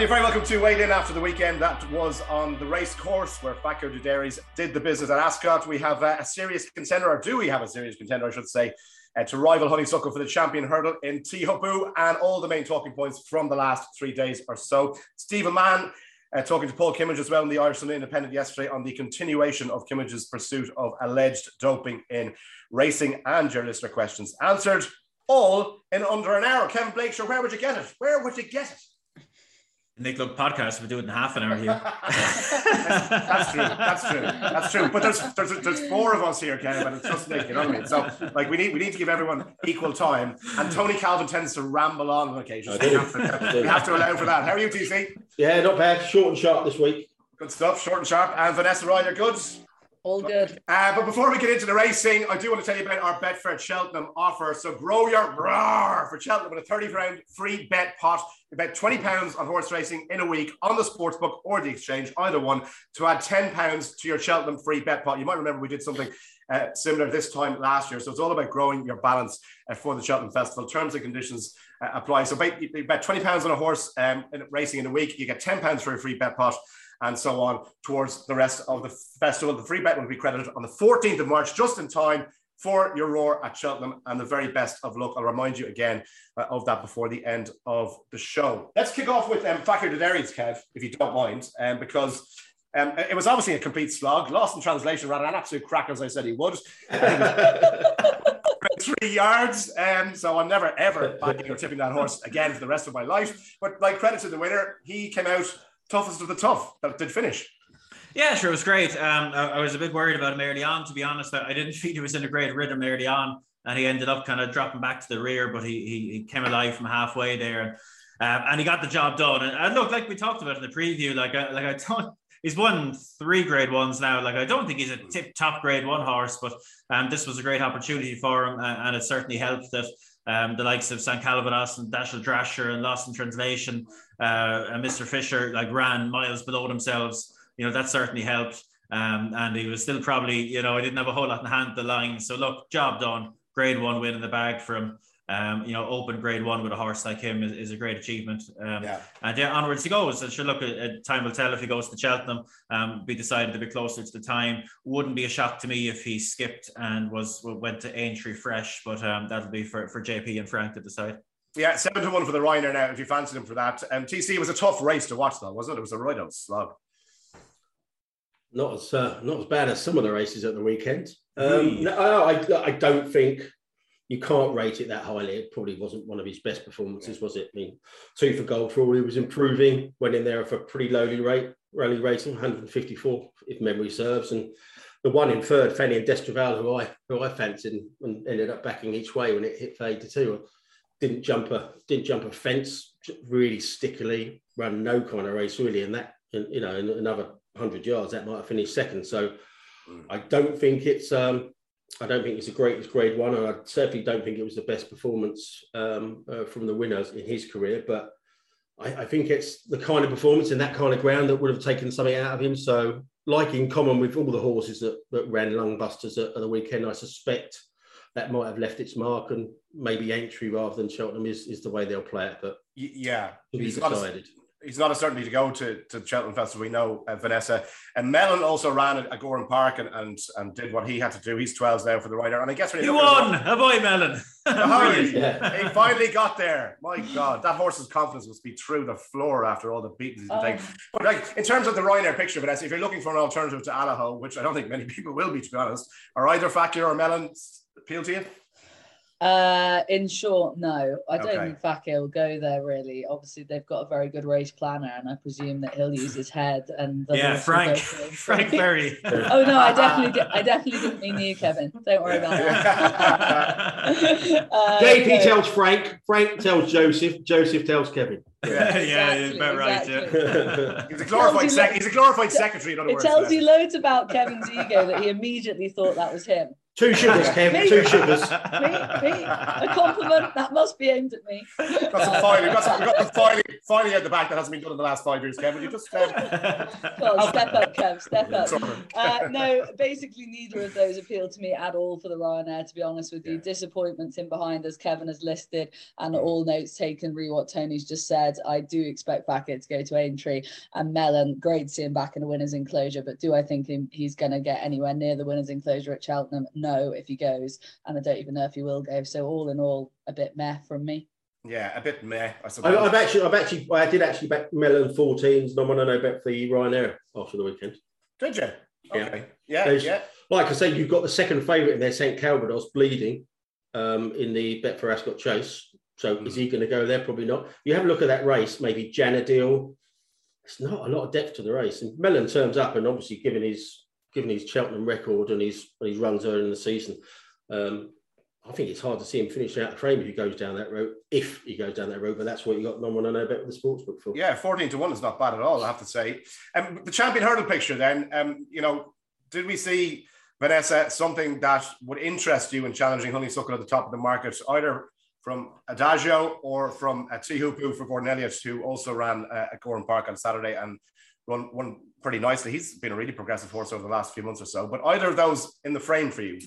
And you're very welcome to wade in after the weekend. That was on the race course where Fakir D'Oudairies did the business at Ascot. We have uh, a serious contender, or do we have a serious contender, I should say, uh, to rival Honeysuckle for the champion hurdle in Teahupoo and all the main talking points from the last three days or so. Stephen Mann uh, talking to Paul Kimmage as well in the Irish Sunday Independent yesterday on the continuation of Kimmage's pursuit of alleged doping in racing and your listener questions answered all in under an hour. Kevin Blake, sure, where would you get it? Where would you get it? Nick Luck podcast, we do it in half an hour here. that's true. That's true. That's true. But there's there's there's four of us here, Kevin, but it's just Nick. You know what I mean? So like we need we need to give everyone equal time. And Tony Calvin tends to ramble on on occasion. So we, have to, we have to allow for that. How are you, TC? Yeah, not bad. Short and sharp this week. Good stuff. Short and sharp. And Vanessa Ryder, good. All good. Uh, but before we get into the racing, I do want to tell you about our Betfred Cheltenham offer. So grow your roar for Cheltenham with a 30 round free bet pot. You bet £20 on horse racing in a week on the sportsbook or the exchange, either one, to add £10 to your Cheltenham free bet pot. You might remember we did something uh, similar this time last year. So it's all about growing your balance uh, for the Cheltenham Festival. Terms and conditions uh, apply. So bet, you bet £20 on a horse um, in racing in a week, you get £10 for a free bet pot and so on towards the rest of the festival. The free bet will be credited on the 14th of March, just in time for your roar at Cheltenham and the very best of luck. I'll remind you again uh, of that before the end of the show. Let's kick off with um, Fakir D'Oudairies, Kev, if you don't mind, um, because um, it was obviously a complete slog. Lost in translation, ran an absolute crack as I said he would. three yards. Um, so I'm never ever backing or tipping that horse again for the rest of my life. But like credit to the winner, he came out toughest of the tough that did finish. Yeah, sure, it was great. Um, I, I, was a bit worried about him early on, to be honest. I, I didn't feel he was in a great rhythm early on, and he ended up kind of dropping back to the rear, but he he, he came alive from halfway there, um, and he got the job done. And, and, look, like we talked about in the preview, like I, like I don't. He's won three grade ones now. Like I don't think he's a tip top grade one horse, but um, this was a great opportunity for him, and it certainly helped that um, the likes of San Calvados and Dashel Drasher and Lost in Translation uh, and Mr. Fisher like ran miles below themselves. You know, that certainly helped. Um, and he was still probably, you know, I didn't have a whole lot in hand the line. So look, job done. Grade one win in the bag for him um, you know, open grade one with a horse like him is, is a great achievement. Um, yeah. And yeah, onwards he goes. And sure, look, at, time will tell if he goes to Cheltenham. Um, be decided a bit closer to the time. Wouldn't be a shock to me if he skipped and was went to Aintree fresh, but um, that'll be for, for JP and Frank to decide. Yeah, seven to one for the Ryanair now. If you fancied him for that, um, TC was a tough race to watch, though, wasn't it? It was a right out slog. Not as uh, not as bad as some of the races at the weekend. Um, mm. no, I, I don't think you can't rate it that highly. It probably wasn't one of his best performances, was it? I mean, two for gold for all he was improving, went in there for a pretty lowly rate, rally rating, 154, if memory serves. And the one in third, Fanny and Destraval, who I who I fancied and ended up backing each way when it hit fade to two. Didn't jump a didn't jump a fence really stickily, ran no kind of race really, and that you know another hundred yards that might have finished second. So mm. I don't think it's um, I don't think it's a great as grade one, and I certainly don't think it was the best performance um, uh, from the winners in his career. But I, I, think it's the kind of performance in that kind of ground that would have taken something out of him. So, like in common with all the horses that, that ran lungbusters at, at the weekend, I suspect that might have left its mark, and maybe Aintree rather than Cheltenham is, is the way they'll play it. But yeah, to be decided he's not a certainty to go to, to Cheltenham Festival. We know uh, Vanessa and Melon also ran at, at Gowran Park and, and and did what he had to do. He's 12s now for the rider, and I guess when you won, a boy, Melon. yeah. He finally got there. My God, that horse's confidence must be through the floor after all the beatings he's been oh. But like in terms of the Ryanair picture, Vanessa, if you're looking for an alternative to Allaho, which I don't think many people will be, to be honest, are either Fakir or Melon appeal to you? Uh, in short, no. I don't okay. think Fakir will go there really. Obviously, they've got a very good race planner, and I presume that he'll use his head. And yeah, Frank, Frank Berry. oh no, I definitely, I definitely didn't mean you, Kevin. Don't worry about that. uh, JP no. tells Frank. Frank tells Joseph. Joseph tells Kevin. Yeah, yeah, exactly, about right. Yeah. he's a glorified sec- he's a glorified secretary. In other it words, tells you loads about Kevin's ego that he immediately thought that was him. Two sugars, Kev. Two sugars. Me, me. A compliment that must be aimed at me. Got some filing. We've got some, we've got some filing, filing at the back that hasn't been done in the last five years, Kev. Would you just um, Well, step up, Kev. Step up. Sorry. Uh, no, basically neither of those appeal to me at all for the Ryanair. To be honest with you, Yeah. disappointments in behind as Kevin has listed, and all notes taken. Re what Tony's just said. I do expect Backett to go to Aintree and Melon. Great to see him back in the winners' enclosure, but do I think he's going to get anywhere near the winners' enclosure at Cheltenham? No, if he goes, and I don't even know if he will go. So all in all, a bit meh from me. yeah, a bit meh. I I, suppose. I've actually, I've actually, I did actually bet Melon 14s, and I want to know bet for the Ryanair after the weekend. Did you? Yeah. Okay. Yeah, There's- yeah. Like I say, you've got the second favourite in there, St Calvados, bleeding um, in the Betfair Ascot Chase. So is he going to go there? Probably not. You have a look at that race, maybe Janidil. It's not a lot of depth to the race. And Melon turns up, and obviously, given his given his Cheltenham record and his and his runs early in the season, um, I think it's hard to see him finishing out the frame if he goes down that road. If he goes down that road, but that's what you got. No one to know about the sportsbook for. Yeah, 14 to 1 is not bad at all, I have to say. Um, the champion hurdle picture, then, um, you know, did we see, Vanessa, something that would interest you in challenging Honeysuckle at the top of the market, either from Adagio or from uh, Teahupoo for Gordon Elliott, who also ran uh, at Gowran Park on Saturday and run won pretty nicely. He's been a really progressive horse over the last few months or so. But either of those in the frame for you?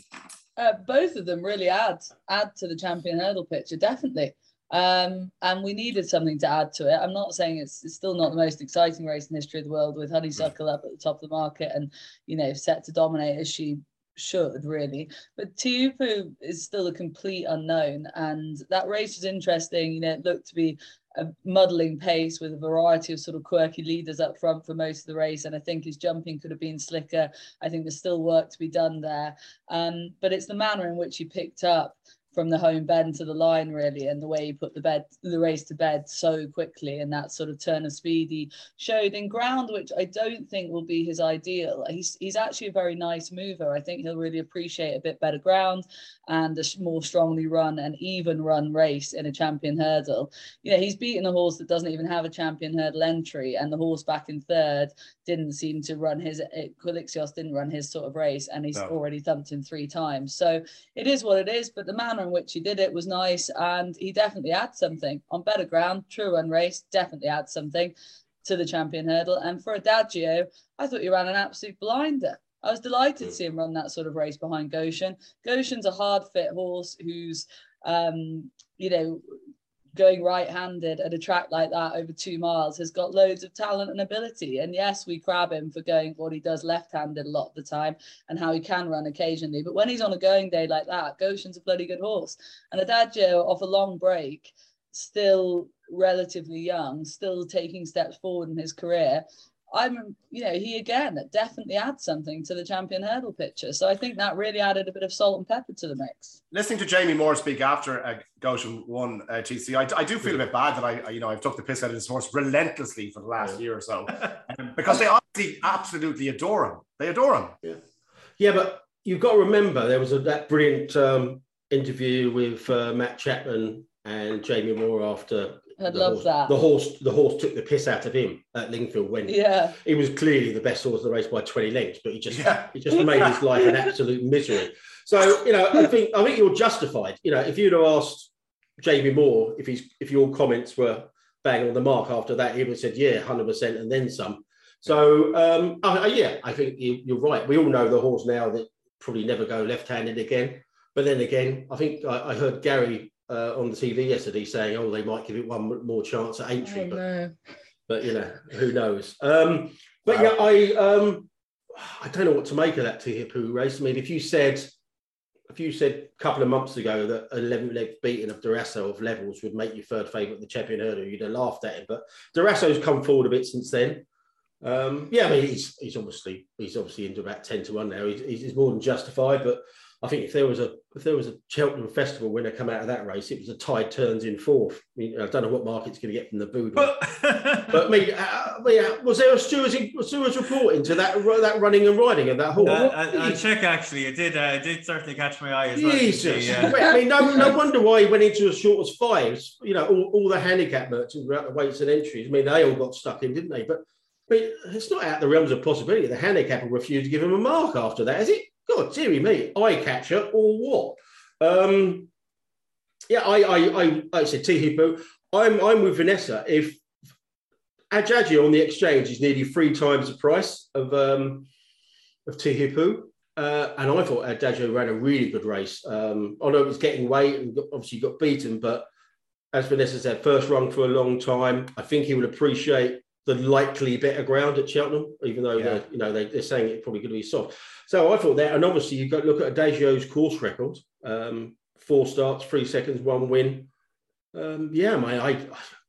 Uh, both of them really add add to the champion hurdle picture, definitely. Um, and we needed something to add to it. I'm not saying it's, it's still not the most exciting race in the history of the world with Honeysuckle up at the top of the market and you know set to dominate as she should really. But Teahupoo is still a complete unknown, and that race was interesting. You know, it looked to be a muddling pace with a variety of sort of quirky leaders up front for most of the race. And I think his jumping could have been slicker. I think there's still work to be done there. Um, but it's the manner in which he picked up from the home bend to the line really and the way he put the bed the race to bed so quickly and that sort of turn of speed he showed in ground which I don't think will be his ideal. He's he's actually a very nice mover. I think he'll really appreciate a bit better ground and a more strongly run and even run race in a champion hurdle. You know he's beaten a horse that doesn't even have a champion hurdle entry and the horse back in third didn't seem to run his Quilixios didn't run his sort of race and he's No. already thumped him three times. So it is what it is, but the manner in which he did it was nice, and he definitely adds something on better ground. True run race definitely adds something to the champion hurdle. And for Adagio, I thought he ran an absolute blinder. I was delighted to see him run that sort of race behind Goshen. Goshen's a hard fit horse who's, um, you know, going right-handed at a track like that over two miles has got loads of talent and ability. And yes, we crab him for going what he does left-handed a lot of the time and how he can run occasionally. But when he's on a going day like that, Goshen's a bloody good horse. And Adagio off a long break, still relatively young, still taking steps forward in his career. I'm, you know, he again definitely adds something to the champion hurdle picture. So I think that really added a bit of salt and pepper to the mix. listening to Jamie Moore speak after uh, Goshen won uh, TC, I, I do feel a bit bad that I, I, you know, I've took the piss out of this horse relentlessly for the last year or so um, because they obviously absolutely adore him. They adore him. Yeah, but you've got to remember there was a, that brilliant um, interview with uh, Matt Chapman and Jamie Moore after. I'd the love horse, that. The horse, the horse took the piss out of him at Lingfield when Yeah, he was clearly the best horse of the race by 20 lengths, but he just Yeah. he just made his life an absolute misery. So you know, I think I think you're justified. You know, if you'd have asked Jamie Moore if he's if your comments were bang on the mark after that, he would have said yeah, hundred percent, and then some. So um, I, I- yeah, I think you, you're right. We all know the horse now that probably never go left-handed again. But then again, I think I, I heard Gary uh, on the TV yesterday saying, "Oh, they might give it one more chance at Aintree." oh, but but you know who knows um but Wow. yeah i um i don't know what to make of that Teahupoo race i mean if you said if you said a couple of months ago that an 11 leg beating of Darasso of levels would make you third favourite the champion hurdle, you'd have laughed at him. But Darasso's come forward a bit since then. Um, yeah, I mean he's he's obviously he's obviously into about 10 to 1 now. He's, he's more than justified, but I think if there was a if there was a Cheltenham Festival winner come out of that race, it was a tide turns in fourth. I, mean, I don't know what market's going to get from the boob. But I mean, uh, mean, uh, was there a stewards, stewards report into that that running and riding of that horse? Uh, I, I check actually. It did. Uh, it did certainly catch my eye as well. Jesus, Yeah. I mean, no, no wonder why he went into as short as fives. You know, all, all the handicap merchants were out the weights and entries. I mean, they all got stuck in, didn't they? But I mean, it's not out the realms of possibility. The handicap will refuse to give him a mark after that, is it? Oh, dearie me, eye catcher or what? Um, yeah, I, I, I, I said Teahupoo. I'm, I'm with Vanessa. If Adagio on the exchange is nearly three times the price of um, of Teahupoo, uh, and I thought Adagio ran a really good race. Um, know it was getting weight and obviously got beaten, but as Vanessa said, first run for a long time. I think he would appreciate the likely better ground at Cheltenham, even though yeah. they're you know they, are saying it's probably going to be soft. So I thought that, and obviously you've got to look at Adagio's course record: um, four starts, three seconds, one win. Um, yeah, my, I,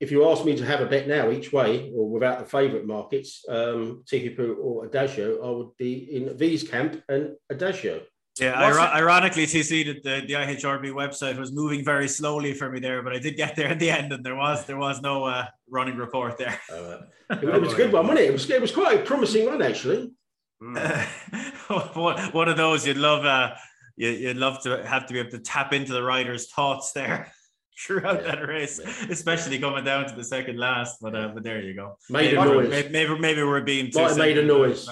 if you ask me to have a bet now each way or without the favourite markets, um, Teahupoo or Adagio, I would be in V's camp and Adagio. Yeah, ironically, TC, the, the, the IHRB website was moving very slowly for me there, but I did get there at the end, and there was there was no uh, running report there. Uh, it, it, was a good one, wasn't it? It was it was quite a promising one actually. Mm. one of those you'd love. Uh, you, would love to have to be able to tap into the rider's thoughts there throughout yeah. that race, especially coming down to the second last. But uh, but there you go. Made maybe, a noise. Maybe, maybe, maybe we're being too. Might made a noise.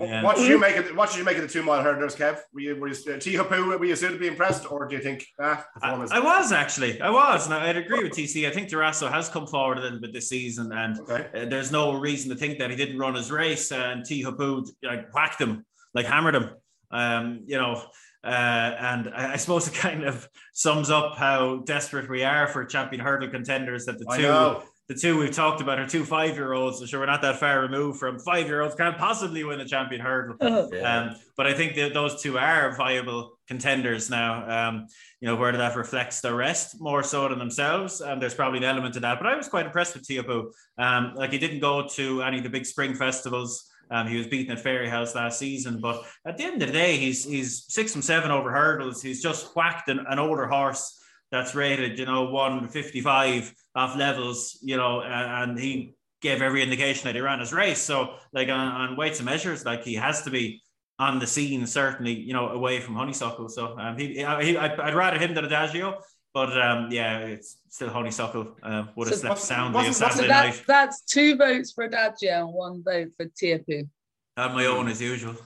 Yeah. What did you make it? What did you make of the two mile hurdlers, Kev? Were you were you uh, Teahupoo? Were you soon to be impressed, or do you think ah, performance? I, I, was actually. I was, and I'd agree with TC. I think Darasso has come forward a little bit this season, and okay. uh, there's no reason to think that he didn't run his race. And Teahupoo like whacked him, like hammered him. Um, you know. Uh, and I, I, suppose it kind of sums up how desperate we are for champion hurdle contenders that the two the two we've talked about are two five year olds. So sure, we're not that far removed from five year olds can't possibly win a champion hurdle. Uh-huh. Yeah. Um, but I think that those two are viable contenders now. Um, you know, where that reflects the rest more so than themselves. And there's probably an element to that. But I was quite impressed with Teahupoo. Um, like he didn't go to any of the big spring festivals. Um, he was beaten at Fairyhouse last season, but at the end of the day, he's he's six from seven over hurdles. He's just whacked an, an older horse that's rated, you know, 155 off levels, you know, and he gave every indication that he ran his race. So, like on, on weights and measures, like he has to be on the scene, certainly, you know, away from Honeysuckle. So, um, he, he I'd rather him than Adagio, but um, yeah, it's still Honeysuckle uh, would have so slept soundly on Saturday so night. That's two votes for Adagio and one vote for Teahupoo. Had my own as usual.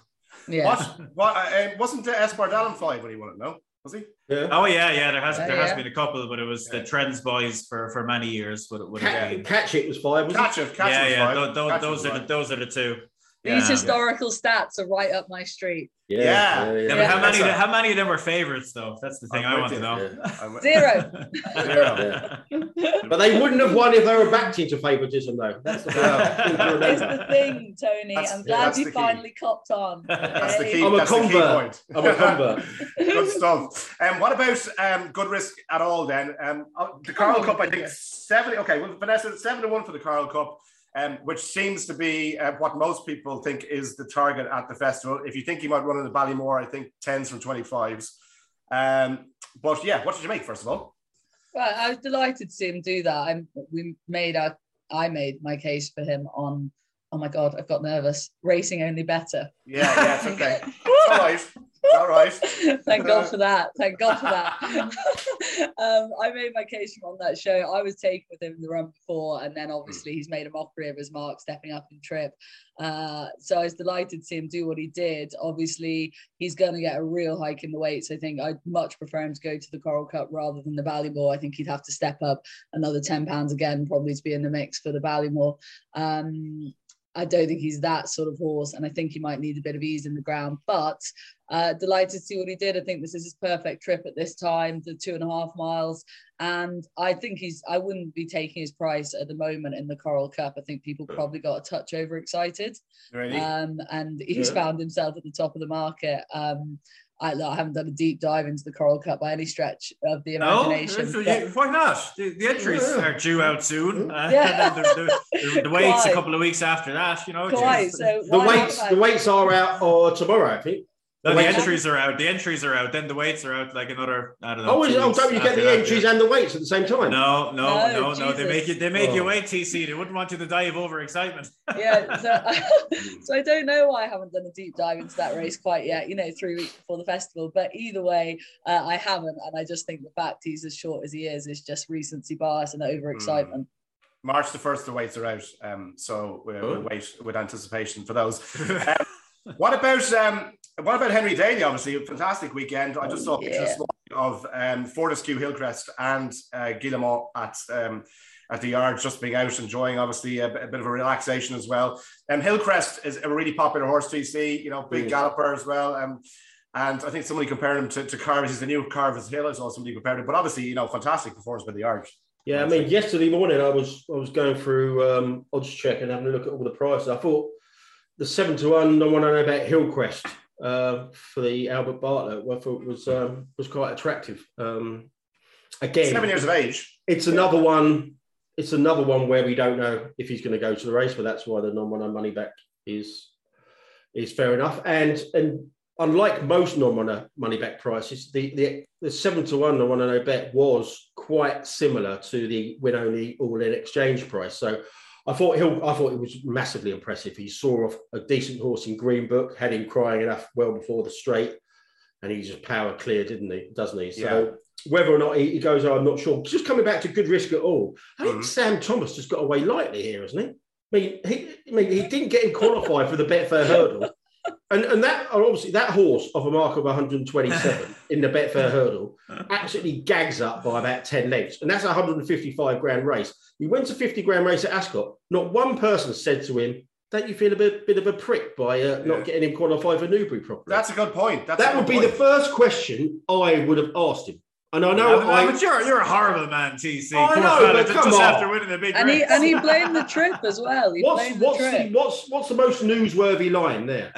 Yeah. What? what uh, wasn't the Espoir d'Allen five when he won it? No, was he? Yeah. Oh yeah, yeah. There has there yeah. has been a couple, but it was yeah. the Trends boys for for many years. But Would, would catch, Katchit was five. Katchit, catch yeah, it yeah. Those, those, those are the, those are the two. These historical stats are right up my street. Yeah. Yeah. yeah, yeah. how many how many of them were favorites though? That's the thing I'm i want to know. Zero. Zero. but they wouldn't have won if they were backed into favoritism though. That's the thing. the thing, Tony. That's, I'm glad you finally copped on. That's the key. I'm a convert. I'm a convert. Good stuff. And um, what about um, good risk at all then? Um, uh, the Coral Cup, I think 70. Okay, well, Vanessa, 7 to 1 for the Coral Cup um, which seems to be uh, what most people think is the target at the festival. If you think he might run in the Ballymore, I think 10s from 25s. Um, but yeah, what did you make, first of all? Well, I was delighted to see him do that. I, we made our, I made my case for him on, oh my God, I've got nervous, racing only better. Yeah, yeah, it's okay. all right. All right. Thank God for that. Thank God for that. um, I made my case on that show. I was taken with him the run before, and then obviously he's made a mockery of his mark stepping up in trip. Uh, so I was delighted to see him do what he did. Obviously, he's going to get a real hike in the weights. I think I'd much prefer him to go to the Coral Cup rather than the Ballymore. I think he'd have to step up another 10 pounds again, probably to be in the mix for the Ballymore. Um, I don't think he's that sort of horse, and I think he might need a bit of ease in the ground. But uh, delighted to see what he did. I think this is his perfect trip at this time, the two and a half miles. And I think he's, I wouldn't be taking his price at the moment in the Coral Cup. I think people probably got a touch overexcited. Um, and he's yeah. found himself at the top of the market. Um, I, I, haven't done a deep dive into the Coral Cup by any stretch of the imagination. No, but... why not? The, the entries yeah. are due out soon. Uh, yeah. the, the, the, weights a couple of weeks after that. You know, Quite. So the weights the weights are out or tomorrow, I think. No, the entries are out. The entries are out. Then the weights are out like another. I don't know. Oh, oh don't you get the entries and the weights at the same time? No, no, no, no. no. They make you. They make oh. you wait. TC. They wouldn't want you to die of overexcitement. yeah. So, so I don't know why I haven't done a deep dive into that race quite yet. You know, three weeks before the festival. But either way, uh, I haven't, and I just think the fact he's as short as he is is just recency bias and overexcitement. Mm. March the first, the weights are out. Um, so we'll, we'll wait with anticipation for those. Um, what about um, what about Henry Daly? Obviously, a fantastic weekend. I just saw Oh, pictures yeah. of um, Fortescue Hillcrest and uh, Guillemot at um, at the yard, just being out enjoying obviously a, bit- a bit of a relaxation as well. Um, Hillcrest is a really popular horse TC. You know, big Mm. galloper as well. Um, and I think somebody compared him to, to Carvill's. He's the new Carvill's Hill. I saw somebody compared him, but obviously, you know, fantastic performance by the yard. Yeah, I mean, yesterday morning I was I was going through um, odds check and having a look at all the prices. I thought the seven to one, the one I know about Hillcrest uh, for the Albert Bartlett, I thought was um, was quite attractive. Um, again, Seven years of age. it's another one. It's another one where we don't know if he's going to go to the race, but that's why the non-runner money back is is fair enough. And and unlike most non-runner money back prices, the the, the seven to one non-runner no bet was quite similar to the win only all in exchange price. So I thought he I thought it was massively impressive. He saw off a decent horse in Green Book, had him crying enough well before the straight, and he just power clear, didn't he? Doesn't he? So whether or not he, he goes, I'm not sure. Just coming back to good risk at all. I think Mhm. Sam Thomas just got away lightly here, hasn't he? I mean, he, I mean, he didn't get him qualified for the Betfair hurdle. And, and that obviously that horse of a mark of 127 in the Betfair hurdle absolutely gags up by about 10 lengths. And that's a 155 grand race. He went to 50 grand race at Ascot. Not one person said to him, Don't you feel a bit, bit of a prick by uh, Yeah. not getting him qualified for Newbury properly? That's a good point. That's that would be point. the first question I would have asked him. And I know Yeah, I, but you're you're a horrible man, TC. I know, fella, but just come on. after winning the big And he and he blamed the trip as well. He What's blamed the what's trip. the, what's what's the most newsworthy line there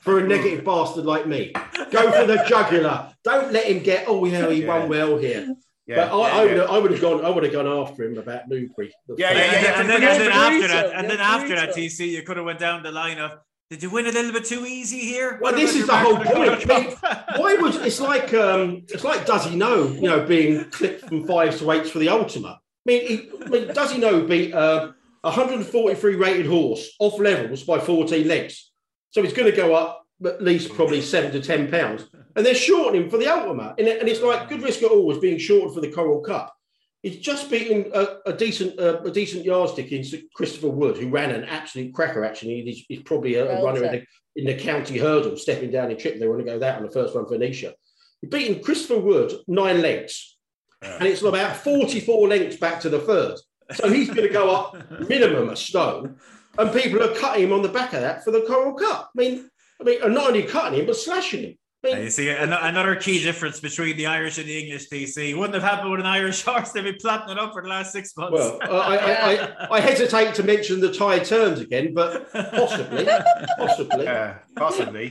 for a negative bastard like me? Go for the jugular. Don't let him get. Oh yeah, he Yeah. won well here. Yeah, but I, yeah, I, would yeah. have, I would have gone. I would have gone after him about Newbury. Yeah, and, yeah, yeah, and then, and then after that, and then after that. TC, you could have went down the line of, did you win a little bit too easy here? Well, What this is the whole mark for the point. cup? Why was it's like um, it's like does he know? You know, being clipped from fives to eights for the ultimate. I mean, he, I mean does he know beat uh, a 143 rated horse off levels by 14 legs? So he's going to go up at least probably seven to ten pounds, and they're shorting him for the ultimate. And it's like good risk at all was being shorted for the Coral Cup. He's just beaten a, a decent uh, a decent yardstick in Christopher Wood, who ran an absolute cracker. Actually, he's, he's probably a, a runner in the, in the county hurdle, stepping down in trip. They want to go that on the first one for Anisha. He's beaten Christopher Wood nine lengths, and it's about 44 lengths back to the third. So he's going to go up minimum a stone, and people are cutting him on the back of that for the Coral Cup. I mean, I mean, and not only cutting him but slashing him. I You see, an- another key difference between the Irish and the English TC wouldn't have happened with an Irish horse. They've been planting it up for the last six months. well, I, I, I, I hesitate to mention the tide turns again, but possibly, possibly. Uh, possibly.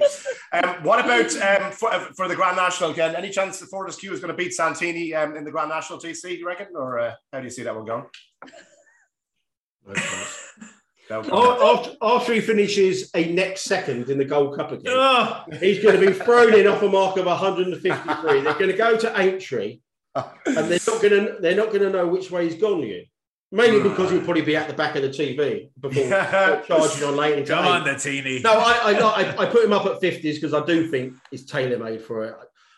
Um, what about um, for, for the Grand National again? Any chance that Fortescue is going to beat Santini um, in the Grand National TC? You reckon, or uh, how do you see that one going? That would- A- After, after he finishes a next second in the Gold Cup again, Oh, he's going to be thrown in off a mark of 153. They're going to go to Aintree, and they're not going to they're not going to know which way he's gone yet. Mainly because he'll probably be at the back of the TV before Yeah. charging on late. come eight. on, the teeny. No, I, I, I, I put him up at 50s because I do think it's tailor made for it.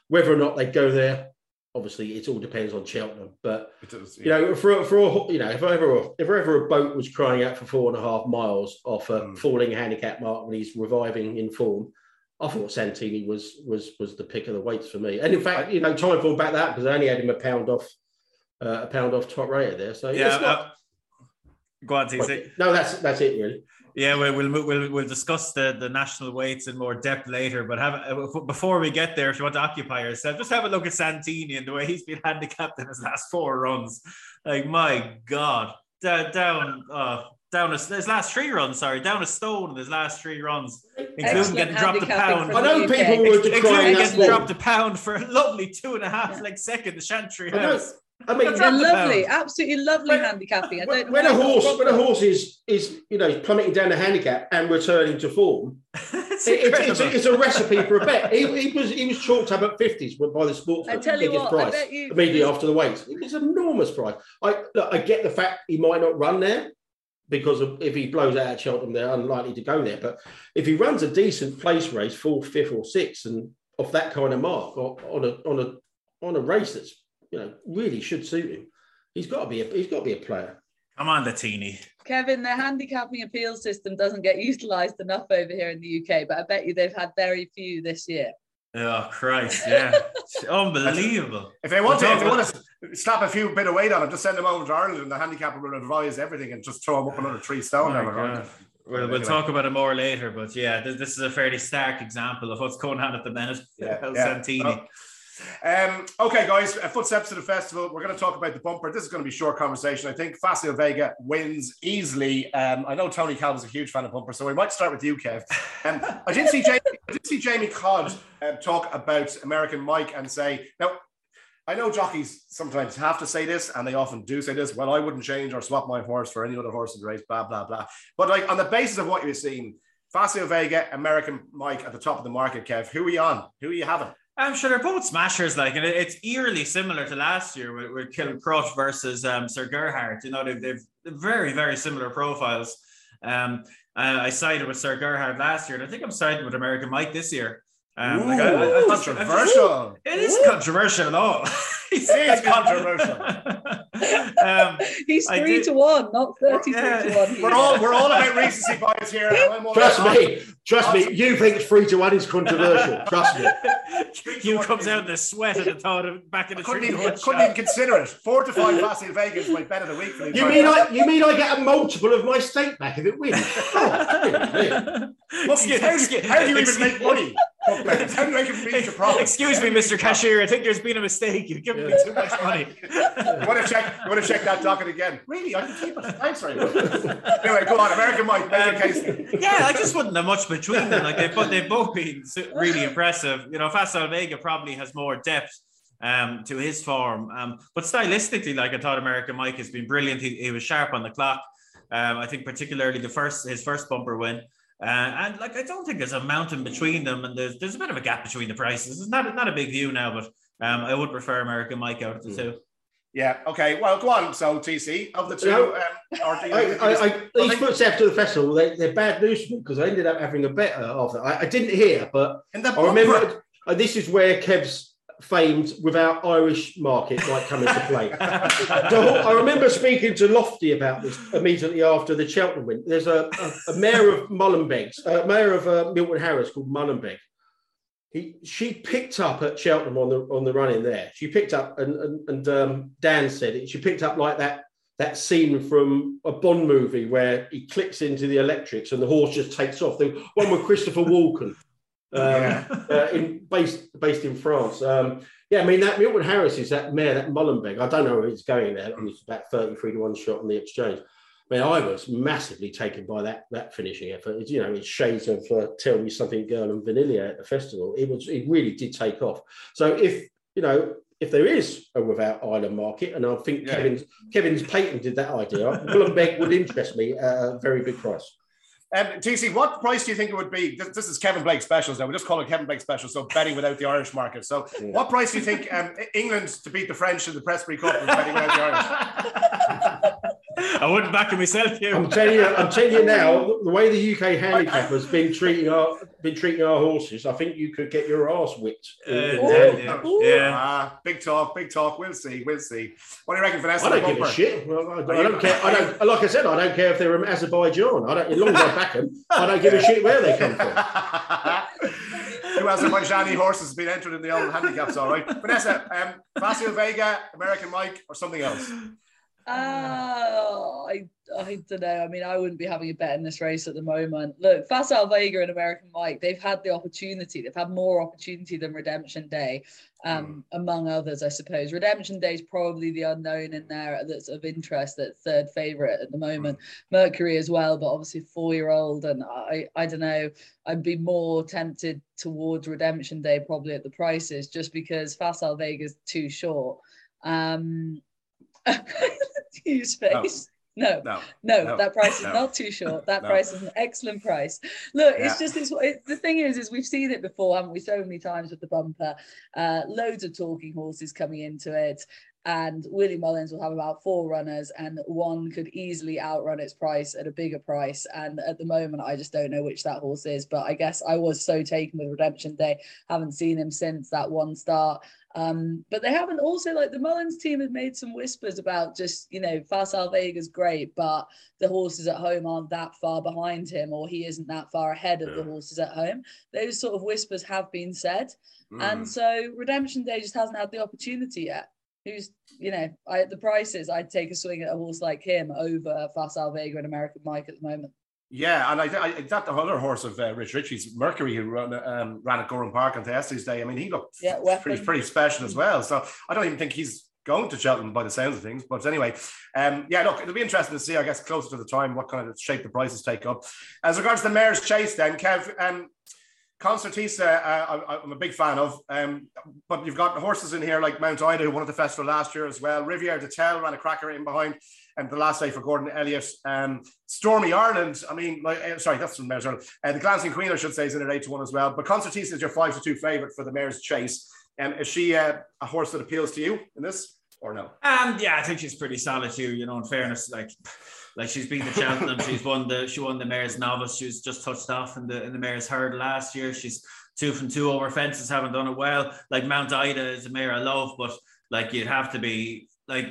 Whether or not they go there, obviously, it all depends on Cheltenham. But does, you know, for for a, you know, if ever if ever a boat was crying out for four and a half miles off a Mm. falling handicap mark when he's reviving in form, I thought Santini was was was the pick of the weights for me. And in fact, you know, time for back that because I only had him a pound off uh, a pound off top rated there. So yeah, not- uh, go on, TC. no, that's that's it really. Yeah, we'll we'll we'll, we'll discuss the, the national weights in more depth later. But have uh, before we get there, if you want to occupy yourself, just have a look at Santini and the way he's been handicapped in his last four runs. Like my God, down down uh, down a, his last three runs. Sorry, down a stone in his last three runs, including Excellent getting dropped a pound. I know people UK. were Including getting dropped a pound for a lovely two and a half Yeah. like second, the Chantry I. House. I mean, They're lovely, absolutely lovely When- handicapping. I when, don't know when a horse when a horse is is you know plummeting down the handicap and returning to form, it's it- it's, a, it's a recipe for a bet. He, he was he was chalked up at fifties by the sports I tell you biggest what, I price bet you- immediately after the weight. It's an enormous price. I look, I get the fact he might not run there because if he blows out at Cheltenham, they're unlikely to go there. But if he runs a decent place race, fourth, fifth, or sixth, and off that kind of mark on a on a on a race that's you know really should suit him, he's got to be a he's got to be a player. Come on, Santini. Kevin, the handicapping appeal system doesn't get utilised enough over here in the UK, but I bet you they've had very few this year. Oh Christ! Yeah, unbelievable. If they want to, if they want to slap a few bit of weight on them, just send them over to Ireland, and the handicapper will advise everything, and just throw them up another three stone. Oh, right? We'll, we'll talk about it more later, but yeah, this, this is a fairly stark example of what's going on at the minute. Yeah, yeah. Santini. Oh. Um, okay, guys, footsteps to the festival. We're going to talk about the bumper. This is going to be a short conversation. I think Facile Vega wins easily. Um, I know Tony Calvin's a huge fan of bumper, so we might start with you, Kev. Um, I did see Jamie, I did see Jamie Codd um, talk about American Mike and say, now, I know jockeys sometimes have to say this, and they often do say this. Well, I wouldn't change or swap my horse for any other horse in the race, blah, blah, blah. But like on the basis of what you've seen, Facile Vega, American Mike at the top of the market, Kev, who are you on? Who are you having? I'm sure they're both smashers, like, and it's eerily similar to last year with, with Kilcruit versus um, Sir Gerhard. You know, they've, they've very, very similar profiles. Um, uh, I sided with Sir Gerhard last year, and I think I'm siding with American Mike this year. Um, like, I- I- I Ooh, I controversial. It is controversial at all. It is controversial. um, He's three did- to one, not 33 Yeah. to one. We're all we're all about recency bias here. Trust me, trust me. You think three to one is controversial? Trust me. you comes out in the sweat at the thought of back in I the couldn't even, couldn't even consider it. Four to five Facile Vegas is better than of the week You mean I? You mean I get a multiple of my stake back if it wins? Oh, Bookies, how, how do you even make money? Bookmakers, How do you make a future profit? Excuse me, Mr. Cashier. I think there's been a mistake. You've given me too much money. You want to check? You want to check that docket again? Really? I can keep it. Thanks very much. Anyway, go on, American Mike. Um, yeah, I just wouldn't have much between them. Like they've, both- they've both been really impressive. You know, Facile Vega probably has more depth um, to his form, um, but stylistically, like I thought, American Mike has been brilliant. He, he was sharp on the clock. Um, I think particularly the first his first bumper win. Uh, and like I don't think there's a mountain between them, and there's there's a bit of a gap between the prices. It's not not a big view now, but um, I would prefer American Mike out of the two. Yeah. Okay. Well, go on. So, TC of the two, No. um, or do you, I, I, I, I these footsteps to the festival, they, they're bad news for me because I ended up having a bet of it. I, I didn't hear, but in the I remember uh, this is where Kev's famed without Irish market might come into play. I remember speaking to Lofty about this immediately after the Cheltenham win. There's a, a, a mare of Mullenbeg, a mare of uh, Milton Harris called Mullenbeg. He, she picked up at Cheltenham on the on the run in there. She picked up, and and, and um, Dan said it. She picked up like that that scene from a Bond movie where he clicks into the electrics and the horse just takes off. The one with Christopher Walken, Yeah. uh, in based based in France. Um, yeah, I mean that Milton Harris is that mare, that Mullenbeg. I don't know where he's going there. I mean, it's about thirty-three to one shot on the exchange. I mean, I was massively taken by that that finishing effort. You know, it's shades of uh, "Tell Me Something, Girl" and Vanilla at the festival. It was, it really did take off. So if you know, if there is a without island market, and I think Yeah. Kevin's Kevin's patented that idea, Mullenbeg would interest me at a very big price. Um, TC, what price do you think it would be? This, this is Kevin Blake specials now. We just call it Kevin Blake special. So betting without the Irish market. So Yeah. what price do you think um, England to beat the French in the Prestbury Cup is betting without the Irish? I wouldn't back it myself here. I'm telling you, I'm telling you now, the way the UK handicap has been treating our been treating our horses, I think you could get your arse whipped. Uh, in Ooh. handicap. yeah, Ooh. yeah. Ah, big talk, big talk. We'll see, we'll see. What do you reckon, Vanessa? I don't give a shit. Well, I, Are I don't care. I don't. Like I said, I don't care if they're from Azerbaijan. I don't. As long as I back them, I don't give a shit where they come from. Two Azerbaijani horses has been entered in the old handicaps, all right. Vanessa, um, Facile Vega, American Mike, or something else? Oh, I, I don't know. I mean, I wouldn't be having a bet in this race at the moment. Look, Facile Vega and American Mike, they've had the opportunity. They've had more opportunity than Redemption Day, um, among others, I suppose. Redemption Day is probably the unknown in there that's of interest, that third favourite at the moment. Mercury as well, but obviously four-year-old, and I, I don't know. I'd be more tempted towards Redemption Day probably at the prices, just because Facile Vega's too short. Um, use face. No. No. no, No, that price is no. not too short. That No. price is an excellent price. Look, it's just it's, it, the thing is, is we've seen it before, haven't we? So many times with the bumper, uh, loads of talking horses coming into it, and Willie Mullins will have about four runners, and one could easily outrun its price at a bigger price. And at the moment, I just don't know which that horse is. But I guess I was so taken with Redemption Day, haven't seen him since that one start. Um, but they haven't also like the Mullins team has made some whispers about just you know Facile Vega's great, but the horses at home aren't that far behind him, or he isn't that far ahead of yeah. the horses at home. Those sort of whispers have been said, mm. and so Redemption Day just hasn't had the opportunity yet. Who's you know I, the prices I'd take a swing at a horse like him over Facile Vega and American Mike at the moment. Yeah, and I, I that the other horse of uh, Rich Ricci's Mercury who ran, um, ran at Gowran Park on Thursday's day. I mean, he looked yeah, pretty pretty special as well. So I don't even think he's going to Cheltenham by the sounds of things. But anyway, um, yeah, look, it'll be interesting to see, I guess, closer to the time what kind of shape the prices take up. As regards to the Mares' Chase, then, Kev, um, Concertista, uh, I, am a big fan of, um, but you've got horses in here like Mount Ida, who won at the festival last year as well. Riviere D'Etel ran a cracker in behind and the last day for Gordon Elliott. Um, Stormy Ireland, I mean, like, uh, sorry, that's from Mayor's Ireland. Uh, the Glancing Queen, I should say, is in at 8 to 1 as well. But Concertista is your 5 to 2 favourite for the Mares' Chase. Um, is she uh, a horse that appeals to you in this or no? Um, yeah, I think she's pretty solid too, you know, in fairness. Like, like she's been the Cheltenham, she's won the she won the Mares' Novice. She was just touched off in the in the Mayor's Herd last year. She's two from two over fences, haven't done it well. Like Mount Ida is a mare I love, but like you'd have to be like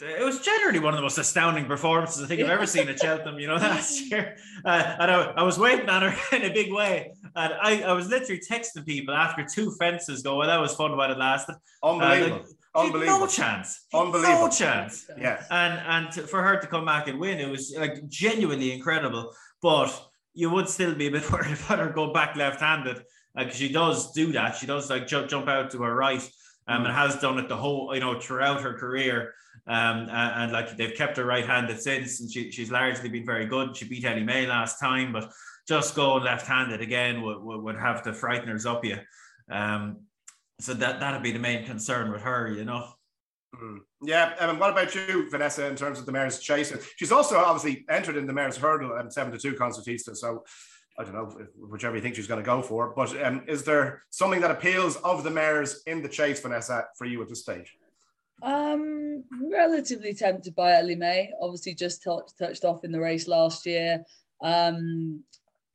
it was generally one of the most astounding performances I think I've ever seen at Cheltenham, you know, last year. Uh, and I, I, was waiting on her in a big way. And I, I was literally texting people after two fences go, well, that was fun while it lasted. Unbelievable. Uh, like, Unbelievable. No chance. Unbelievable. No chance. Yeah. And and to, for her to come back and win, it was like genuinely incredible. But you would still be a bit worried about her going back left-handed because uh, she does do that. She does like jump jump out to her right, um, mm. and has done it the whole you know throughout her career. Um, and, and, like they've kept her right-handed since, and she, she's largely been very good. She beat Elimay last time, but just going left-handed again would, would, have to frighteners up you. Um, so that that'd be the main concern with her, you know. Mm. Yeah, and what about you, Vanessa, in terms of the mares' chase? She's also obviously entered in the mares' hurdle and seven to two concertista. So I don't know whichever you think she's going to go for. But um, is there something that appeals of the mares in the chase, Vanessa, for you at this stage? Um, relatively tempted by Elimay. Obviously, just touched touched off in the race last year. Um,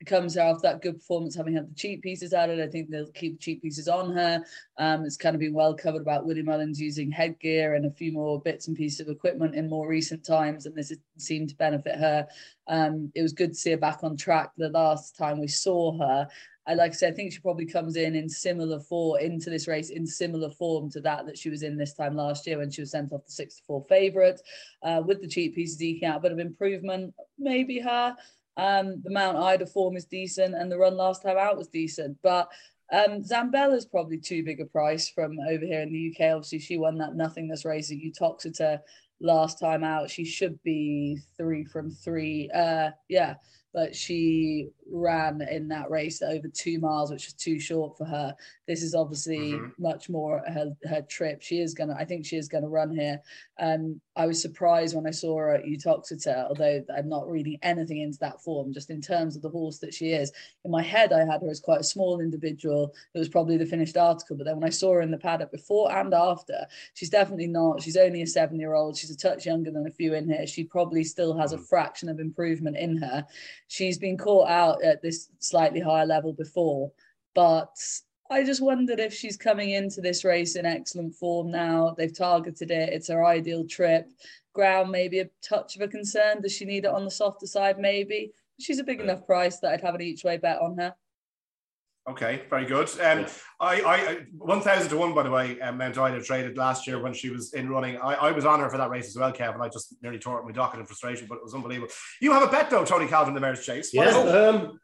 comes after that good performance, having had the cheekpieces added. I think they'll keep cheekpieces on her. Um, it's kind of been well covered about Willie Mullins using headgear and a few more bits and pieces of equipment in more recent times, and this seemed to benefit her. Um, it was good to see her back on track the last time we saw her. I like I said, I think she probably comes in in similar form into this race in similar form to that that she was in this time last year when she was sent off the six to four favourite. Uh, with the cheekpieces eking out a bit of improvement, maybe her. Um, the Mount Ida form is decent, and the run last time out was decent. But um, Zambella's probably too big a price from over here in the UK. Obviously, she won that nothingness race at Uttoxeter last time out. She should be three from three. Uh, yeah, but she ran in that race over two miles, which was too short for her. This is obviously mm-hmm. much more her, her trip. She is gonna, I think she is gonna run here. Um, I was surprised when I saw her at Uttoxeter, although I'm not reading anything into that form, just in terms of the horse that she is. In my head, I had her as quite a small individual. It was probably the finished article, but then when I saw her in the paddock before and after, she's definitely not. She's only a seven-year-old. She's a touch younger than a few in here. She probably still has a mm. fraction of improvement in her. She's been caught out at this slightly higher level before. But I just wondered if she's coming into this race in excellent form now. They've targeted it, it's her ideal trip. Ground maybe a touch of a concern. Does she need it on the softer side? Maybe. She's a big enough price that I'd have an each way bet on her. Okay, very good. Um, I, I, one thousand to one, by the way, um, Mount Ida traded last year when she was in running. I, I was on her for that race as well, Kevin. I just nearly tore up my docket in frustration, but it was unbelievable. You have a bet though, Tony Calvin, the Mares' Chase. Yes. Um,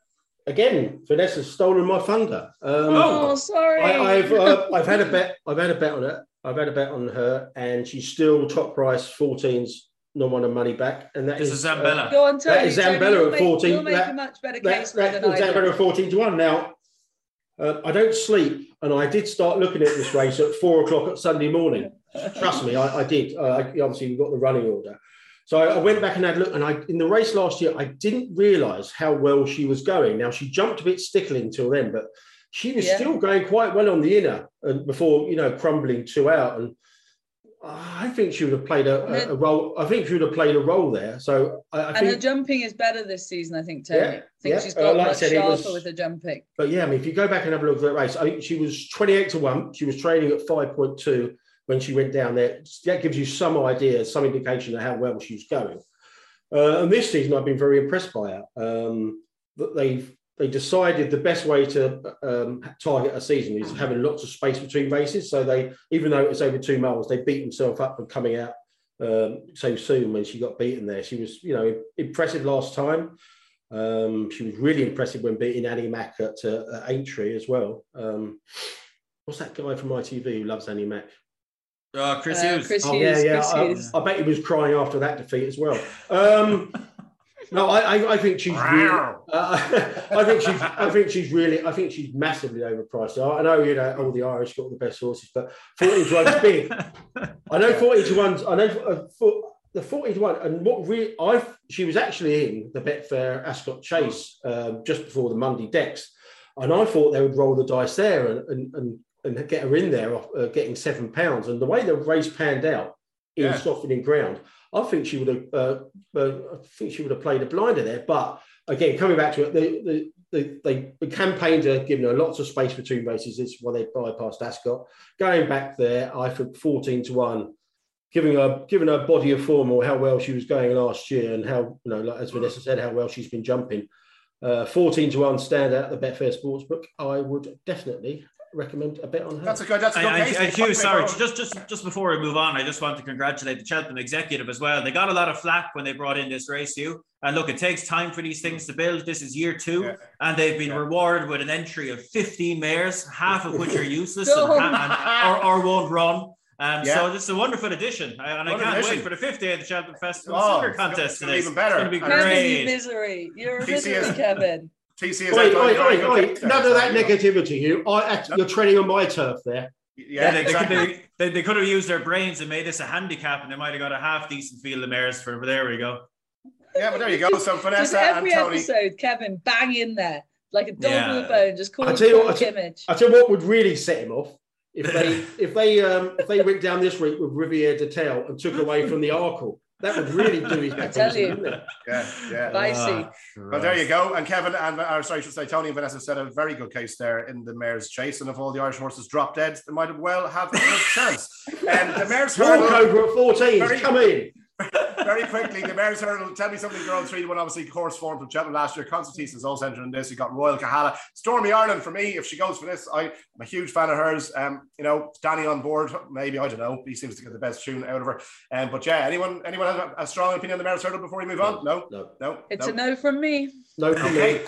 again, Vanessa's stolen my thunder. Um, oh, sorry. I, have uh, I've had a bet. I've had a bet on it. I've had a bet on her, and she's still top price 14s no one money back, and that this is, is Zambella. Uh, Go on, Tony. That is Zambella at fourteen. You'll make that, a much better case that, that, Zambella at fourteen to one. Now, uh, I don't sleep, and I did start looking at this race at four o'clock at Sunday morning. Trust me, I, I did. Uh, I, obviously, we got the running order. So I, I, went back and had a look, and I in the race last year, I didn't realise how well she was going. Now she jumped a bit stickling till then, but she was yeah. still going quite well on the inner, and before you know crumbling two out. And I think she would have played a, a, a, role. I think she would have played a role there. So I, I and think, her jumping is better this season, I think, Tony. Yeah, I think yeah. she's Uh, got like I much said, it sharper was- with her jumping. But yeah, I mean, if you go back and have a look at that race, I think she was 28 to 1. She was training at 5.2 when she went down there. That gives you some idea, some indication of how well she's going. Uh, and this season, I've been very impressed by her. Um, that they've they decided the best way to um, target a season is having lots of space between races. So they, even though it's over two miles, they beat themselves up and coming out um, so soon when she got beaten there. She was, you know, impressive last time. Um, she was really impressive when beating Annie Mc at, uh, at Aintree as well. Um, what's that guy from ITV who loves Annie Mc? Uh, Chris Uh, Hughes. Chris Oh yeah, yeah. Chris I, Hughes. I bet he was crying after that defeat as well. No, I, I, I think she's really. Uh, I think she's. I think she's really. I think she's massively overpriced. I, know you know all the Irish got all the best horses, but forty to one's big. I know forty to one's. I know uh, for, the forty to one, and what really I she was actually in the Betfair Ascot Chase um, just before the Monday decks, and I thought they would roll the dice there and and and, and get her in there, uh, getting seven pounds. And the way the race panned out in Yeah. softening ground, I think she would have. Uh, uh, I think she would have played a blinder there. But again, coming back to it, the the the, they, the giving her lots of space between races. This is why they bypassed Ascot. Going back there, I think fourteen to one giving her giving her body of form or how well she was going last year and how you know like, as Vanessa said how well she's been jumping. Uh, 14 to 1 stand out at the Betfair Sportsbook. I would definitely recommend a bet on her. That's a good. That's a good And, case. and, and Hugh, sorry, just just just before we move on, I just want to congratulate the Cheltenham executive as well. They got a lot of flack when they brought in this race, Hugh. And look, it takes time for these things to build. This is year two, Yeah. and they've been Yeah. rewarded with an entry of 15 mares, half of which are useless and, and- or, or won't run. Um, Yeah. So this is a wonderful addition, I- and I can't addition. wait for the fifth day of the Cheltenham Festival Oh, Snooker it's gonna- contest. it's gonna for even better. It's going to be And- Kevin, great. you misery. You're a misery, Kevin. TC is Oi, outlined oi, oi, oi. None of that there you negativity, Hugh. I, you're treading on my turf there. Yeah, Yeah, they, exactly. they, could, they, they could have used their brains and made this a handicap, and they might have got a half decent field of mares for. But there we go. yeah, but there you go. So Just Vanessa and every Tony. episode, Kevin, bang in there. Like a dog Yeah. with a bone. Just call I it tell you what, I tell- image. I tell you what would really set him off if they if they um, if they went down this route with Riviere D'Etel and took away from the Arkle. That would really do his I back tell you. wouldn't it? Yeah, yeah. Spicy. Well, there you go. And Kevin and or sorry, I should say Tony and Vanessa said a very good case there in the mare's chase. And if all the Irish horses drop dead, they might well have a good chance. And the mare's Walk hurdle, over at 14. Very- Come in. Very quickly, the mare's hurdle. Telmesomethinggirl. Three to one, obviously, course form from Cheltenham last year. Constantine is also entering this. You got Royal Kahala, Stormy Ireland for me. If she goes for this, I, I'm a huge fan of hers. Um, you know, Danny on board, maybe I don't know. He seems to get the best tune out of her. Um, but yeah, anyone, anyone have a, a strong opinion on the mare's hurdle before we move on? No, No, no. It's no. a no from me. no from me.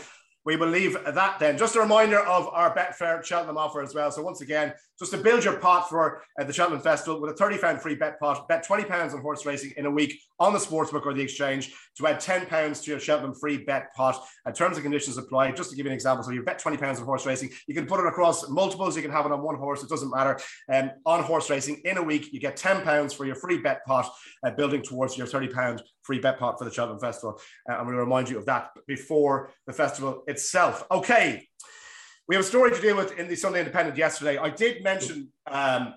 We will leave that then. Just a reminder of our Betfair Cheltenham offer as well. So once again, just to build your pot for uh, the Cheltenham Festival with a 30 pound free bet pot, bet 20 pounds on horse racing in a week on the sportsbook or the exchange to add 10 pounds to your Cheltenham free bet pot. And terms and conditions apply. Just to give you an example, so you bet 20 pounds on horse racing, you can put it across multiples. You can have it on one horse. It doesn't matter. Um, on horse racing in a week, you get 10 pounds for your free bet pot, uh, building towards your 30 pound free bet pot for the Cheltenham Festival. Uh, I'm going to remind you of that before the festival itself. Okay. We have a story to deal with in the Sunday Independent yesterday. I did mention, um,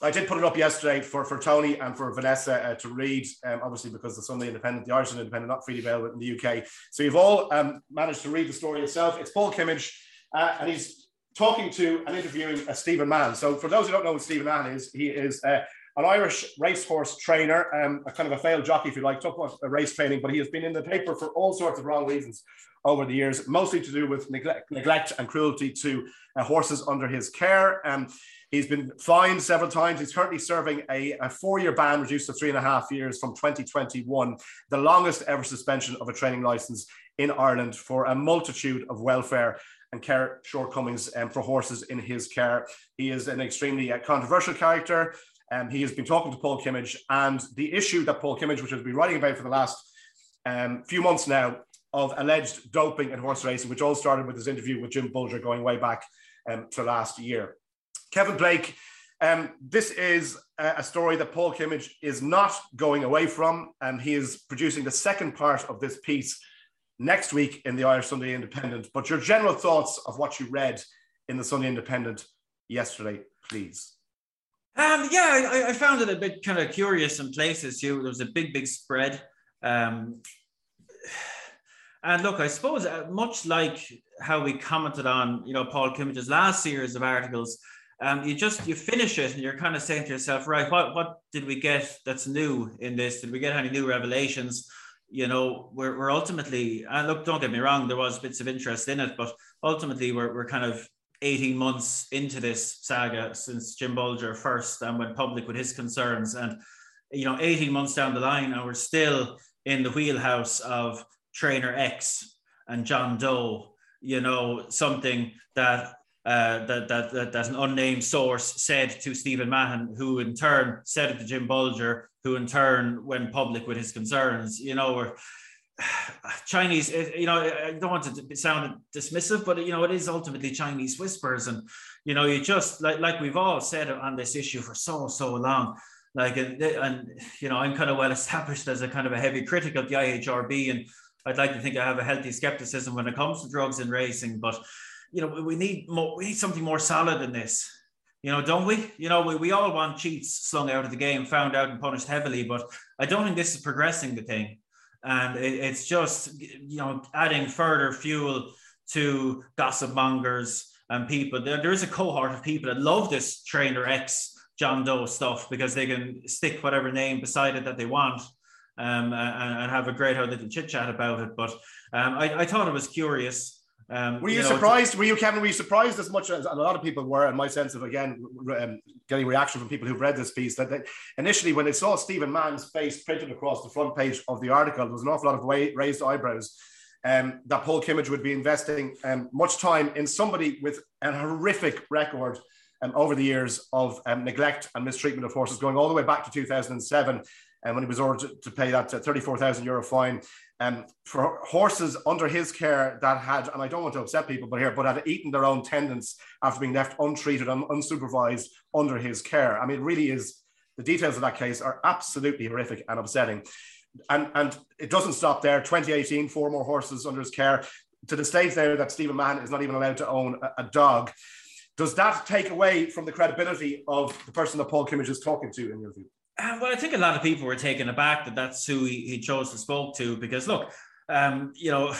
I did put it up yesterday for, for Tony and for Vanessa uh, to read, um, obviously because the Sunday Independent, the Irish Independent, not freely available in the UK. So you've all um, managed to read the story yourself. It's Paul Kimmage, uh, and he's talking to and interviewing uh, Stephen Mahon. So for those who don't know what Stephen Mahon is, he is uh, an Irish racehorse trainer, um, a kind of a failed jockey, if you like, took a race training, but he has been in the paper for all sorts of wrong reasons over the years, mostly to do with neglect, neglect and cruelty to uh, horses under his care. Um, he's been fined several times. He's currently serving a, a four-year ban reduced to three and a half years from 2021, the longest ever suspension of a training license in Ireland for a multitude of welfare and care shortcomings um, for horses in his care. He is an extremely uh, controversial character. Um, he has been talking to Paul Kimmage, and the issue that Paul Kimmage, which has been writing about for the last um, few months now, of alleged doping in horse racing, which all started with his interview with Jim Bolger going way back um, to last year. Kevin Blake, um, this is a, story that Paul Kimmage is not going away from. Um, he is producing the second part of this piece next week in the Irish Sunday Independent. But your general thoughts of what you read in the Sunday Independent yesterday, please. Um, yeah, I, I, found it a bit kind of curious in places. You, there was a big, big spread. Um, and look, I suppose uh, much like how we commented on, you know, Paul Kimmage's last series of articles, um, you just you finish it and you're kind of saying to yourself, right, what what did we get that's new in this? Did we get any new revelations? You know, we're, we're ultimately, and look, don't get me wrong, there was bits of interest in it, but ultimately we're, we're kind of 18 months into this saga since Jim Bolger first and went public with his concerns. And, you know, 18 months down the line, and we're still in the wheelhouse of Trainer X and John Doe, you know, something that uh, that, that, that, that an unnamed source said to Stephen Mahon, who in turn said it to Jim Bolger, who in turn went public with his concerns. You know, Chinese, eh, you know, I don't want to sound dismissive, but you know, it is ultimately Chinese whispers, and you know, you just like like we've all said on this issue for so so long. Like and, and you know, I'm kind of well established as a kind of a heavy critic of the IHRB, and I'd like to think I have a healthy skepticism when it comes to drugs in racing, but you know, we need more, we need something more solid than this. You know, don't we? You know, we, we all want cheats slung out of the game, found out and punished heavily, but I don't think this is progressing the thing. And it, it's just, you know, adding further fuel to gossip mongers and people. There, there is a cohort of people that love this Trainer X John Doe stuff because they can stick whatever name beside it that they want um, and, and, have a great little chit chat about it. But um, I, I, thought it was curious. Um, were you, you know, surprised? Were you, Kevin? Were you surprised as much as a lot of people were? In my sense of again um, getting reaction from people who've read this piece, that they, initially when they saw Stephen Mahon's face printed across the front page of the article, there was an awful lot of raised eyebrows. Um, that Paul Kimmage would be investing um, much time in somebody with a horrific record um, over the years of um, neglect and mistreatment of horses, going all the way back to 2007 and when he was ordered to pay that uh, 34,000 euro fine um, for horses under his care that had, and I don't want to upset people, but here, but had eaten their own tendons after being left untreated and unsupervised under his care. I mean, it really is, the details of that case are absolutely horrific and upsetting. And, and it doesn't stop there. 2018, four more horses under his care to the stage there that Stephen Mahon is not even allowed to own a, a dog. Does that take away from the credibility of the person that Paul Kimmage is talking to, in your view? Uh, well, I think a lot of people were taken aback that that's who he, he chose to spoke to because look, um, you know,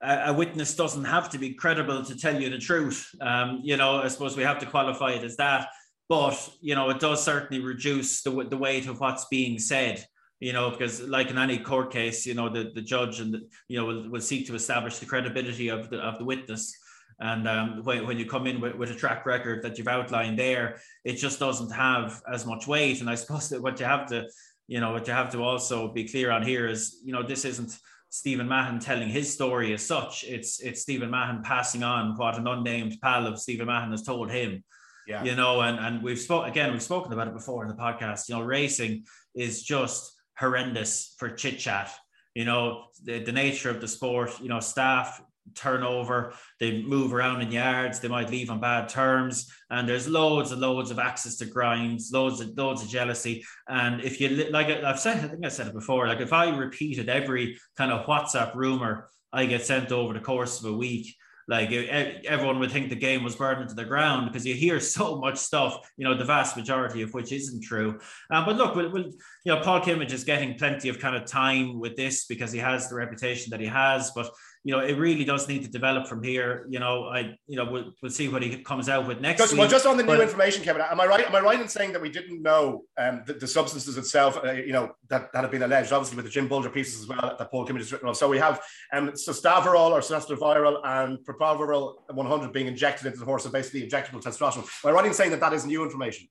a, a, witness doesn't have to be credible to tell you the truth. Um, you know, I suppose we have to qualify it as that, but you know, it does certainly reduce the the weight of what's being said. You know, because like in any court case, you know, the, the judge and the, you know will, will seek to establish the credibility of the of the witness. And um, when, when you come in with, with a track record that you've outlined there, it just doesn't have as much weight. And I suppose that what you have to, you know, what you have to also be clear on here is, you know, this isn't Stephen Mahon telling his story as such. It's it's Stephen Mahon passing on what an unnamed pal of Stephen Mahon has told him. Yeah. You know, and and we've spoken again, we've spoken about it before in the podcast. You know, racing is just horrendous for chit chat. You know, the, the nature of the sport, you know, staff turnover. They move around in yards. They might leave on bad terms, and there's loads and loads of access to grinds, loads of loads of jealousy. And if you like, I've said, I think I said it before. Like if I repeated every kind of WhatsApp rumor I get sent over the course of a week, like everyone would think the game was burned to the ground because you hear so much stuff, you know, the vast majority of which isn't true. Um, but look, we'll, we'll, you know, Paul Kimmage is getting plenty of kind of time with this because he has the reputation that he has. But you know, it really does need to develop from here. You know, I, you know, we'll, we'll see what he comes out with next just, week. Well, just on the new information, Kevin, am I right? Am I right in saying that we didn't know um, the, the, substances itself, uh, you know, that, that have been alleged, obviously with the Jim Bolger pieces as well that Paul Kimmage has written on. So we have um, Sostaverol or Sostaviral and Propraverol 100 being injected into the horse, so basically injectable testosterone. Am I right in saying that that is new information?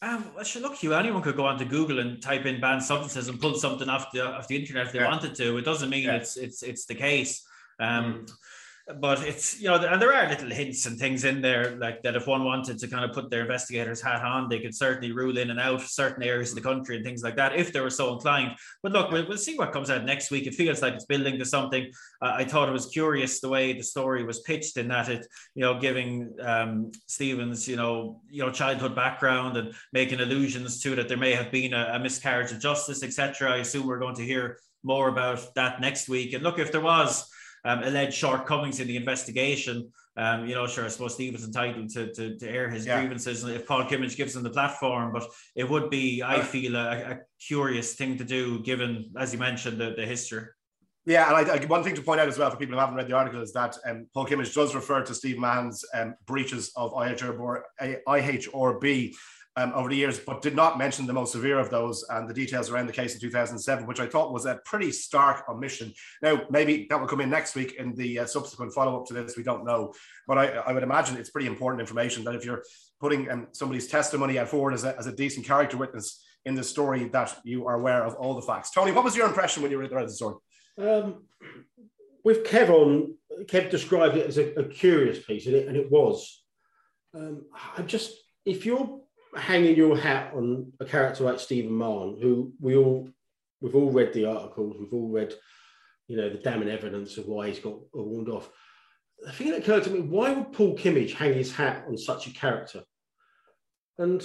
Um, well, sure, look, you anyone could go onto Google and type in banned substances and pull something off the off the internet if they yeah. wanted to. It doesn't mean yeah. it's it's it's the case. Um, mm. but it's you know and there are little hints and things in there like that if one wanted to kind of put their investigators hat on they could certainly rule in and out certain areas of the country and things like that if they were so inclined. But look we'll, we'll see what comes out next week. It feels like it's building to something. Uh, i thought it was curious the way the story was pitched in that it you know giving um, stevens you know you know childhood background and making allusions to that there may have been a, a miscarriage of justice etc i assume we're going to hear more about that next week. And look if there was um, alleged shortcomings in the investigation. Um, you know, sure, I suppose Steve is entitled to, to, to air his yeah. grievances if Paul Kimmage gives him the platform, but it would be, I feel, a, a curious thing to do given, as you mentioned, the, the history. Yeah, and I, I, one thing to point out as well for people who haven't read the article is that um, Paul Kimmage does refer to Steve Mahon's um, breaches of IHRB, IHRB um, over the years, but did not mention the most severe of those and the details around the case in 2007, which I thought was a pretty stark omission. Now, maybe that will come in next week in the uh, subsequent follow up to this. We don't know, but I, I, would imagine it's pretty important information that if you're putting um, somebody's testimony out forward as a, as a decent character witness in the story, that you are aware of all the facts. Tony, what was your impression when you read the story? Um, with Kev on, Kev described it as a, a curious piece, and it, and it was. Um, I'm just, if you're hanging your hat on a character like Stephen Mahon, who we all we've all read the articles, we've all read, you know, the damning evidence of why he's got warned off. The thing that occurred to me, why would Paul Kimmage hang his hat on such a character? And,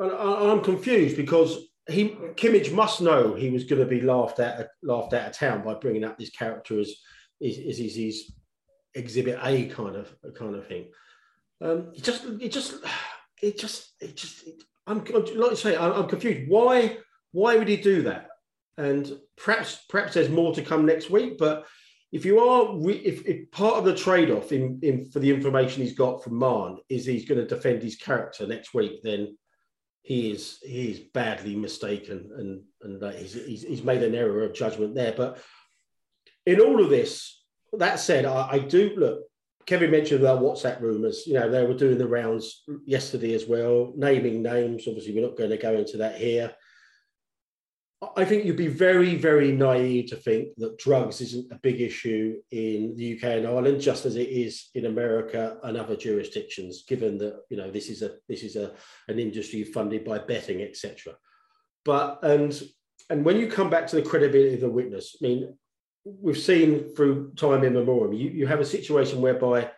and I, I'm confused because he Kimmage must know he was going to be laughed at laughed out of town by bringing up this character as is is his exhibit A kind of kind of thing. Um, it just it just it just, it just, it, I'm like I say, I'm, I'm, confused. Why, why would he do that? And perhaps, perhaps there's more to come next week. But if you are, re, if, if part of the trade-off in, in for the information he's got from Mahon is he's going to defend his character next week, then he is he is badly mistaken, and and uh, he's, he's, he's made an error of judgment there. But in all of this, that said, I, I do look. Kevin mentioned about WhatsApp rumours. You know, they were doing the rounds yesterday as well, naming names. Obviously, we're not going to go into that here. I think you'd be very, very naive to think that drugs isn't a big issue in the UK and Ireland, just as it is in America and other jurisdictions. Given that you know this is a this is a an industry funded by betting, etc. But and and when you come back to the credibility of the witness, I mean, we've seen through time immemorial, you, you have a situation whereby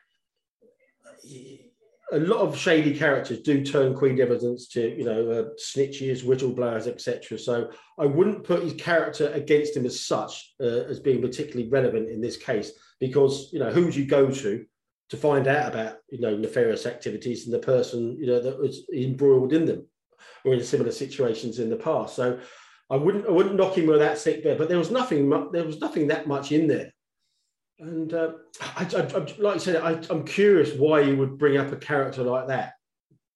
a lot of shady characters do turn queen evidence to, you know, uh, snitches, whistleblowers, etc. So I wouldn't put his character against him as such uh, as being particularly relevant in this case, because you know who would you go to to find out about you know nefarious activities and the person you know that was embroiled in them or in similar situations in the past. So I wouldn't I wouldn't knock him with that sick bed, but there was nothing there was nothing that much in there. And uh, I, I, I, like I said, I, am curious why you would bring up a character like that.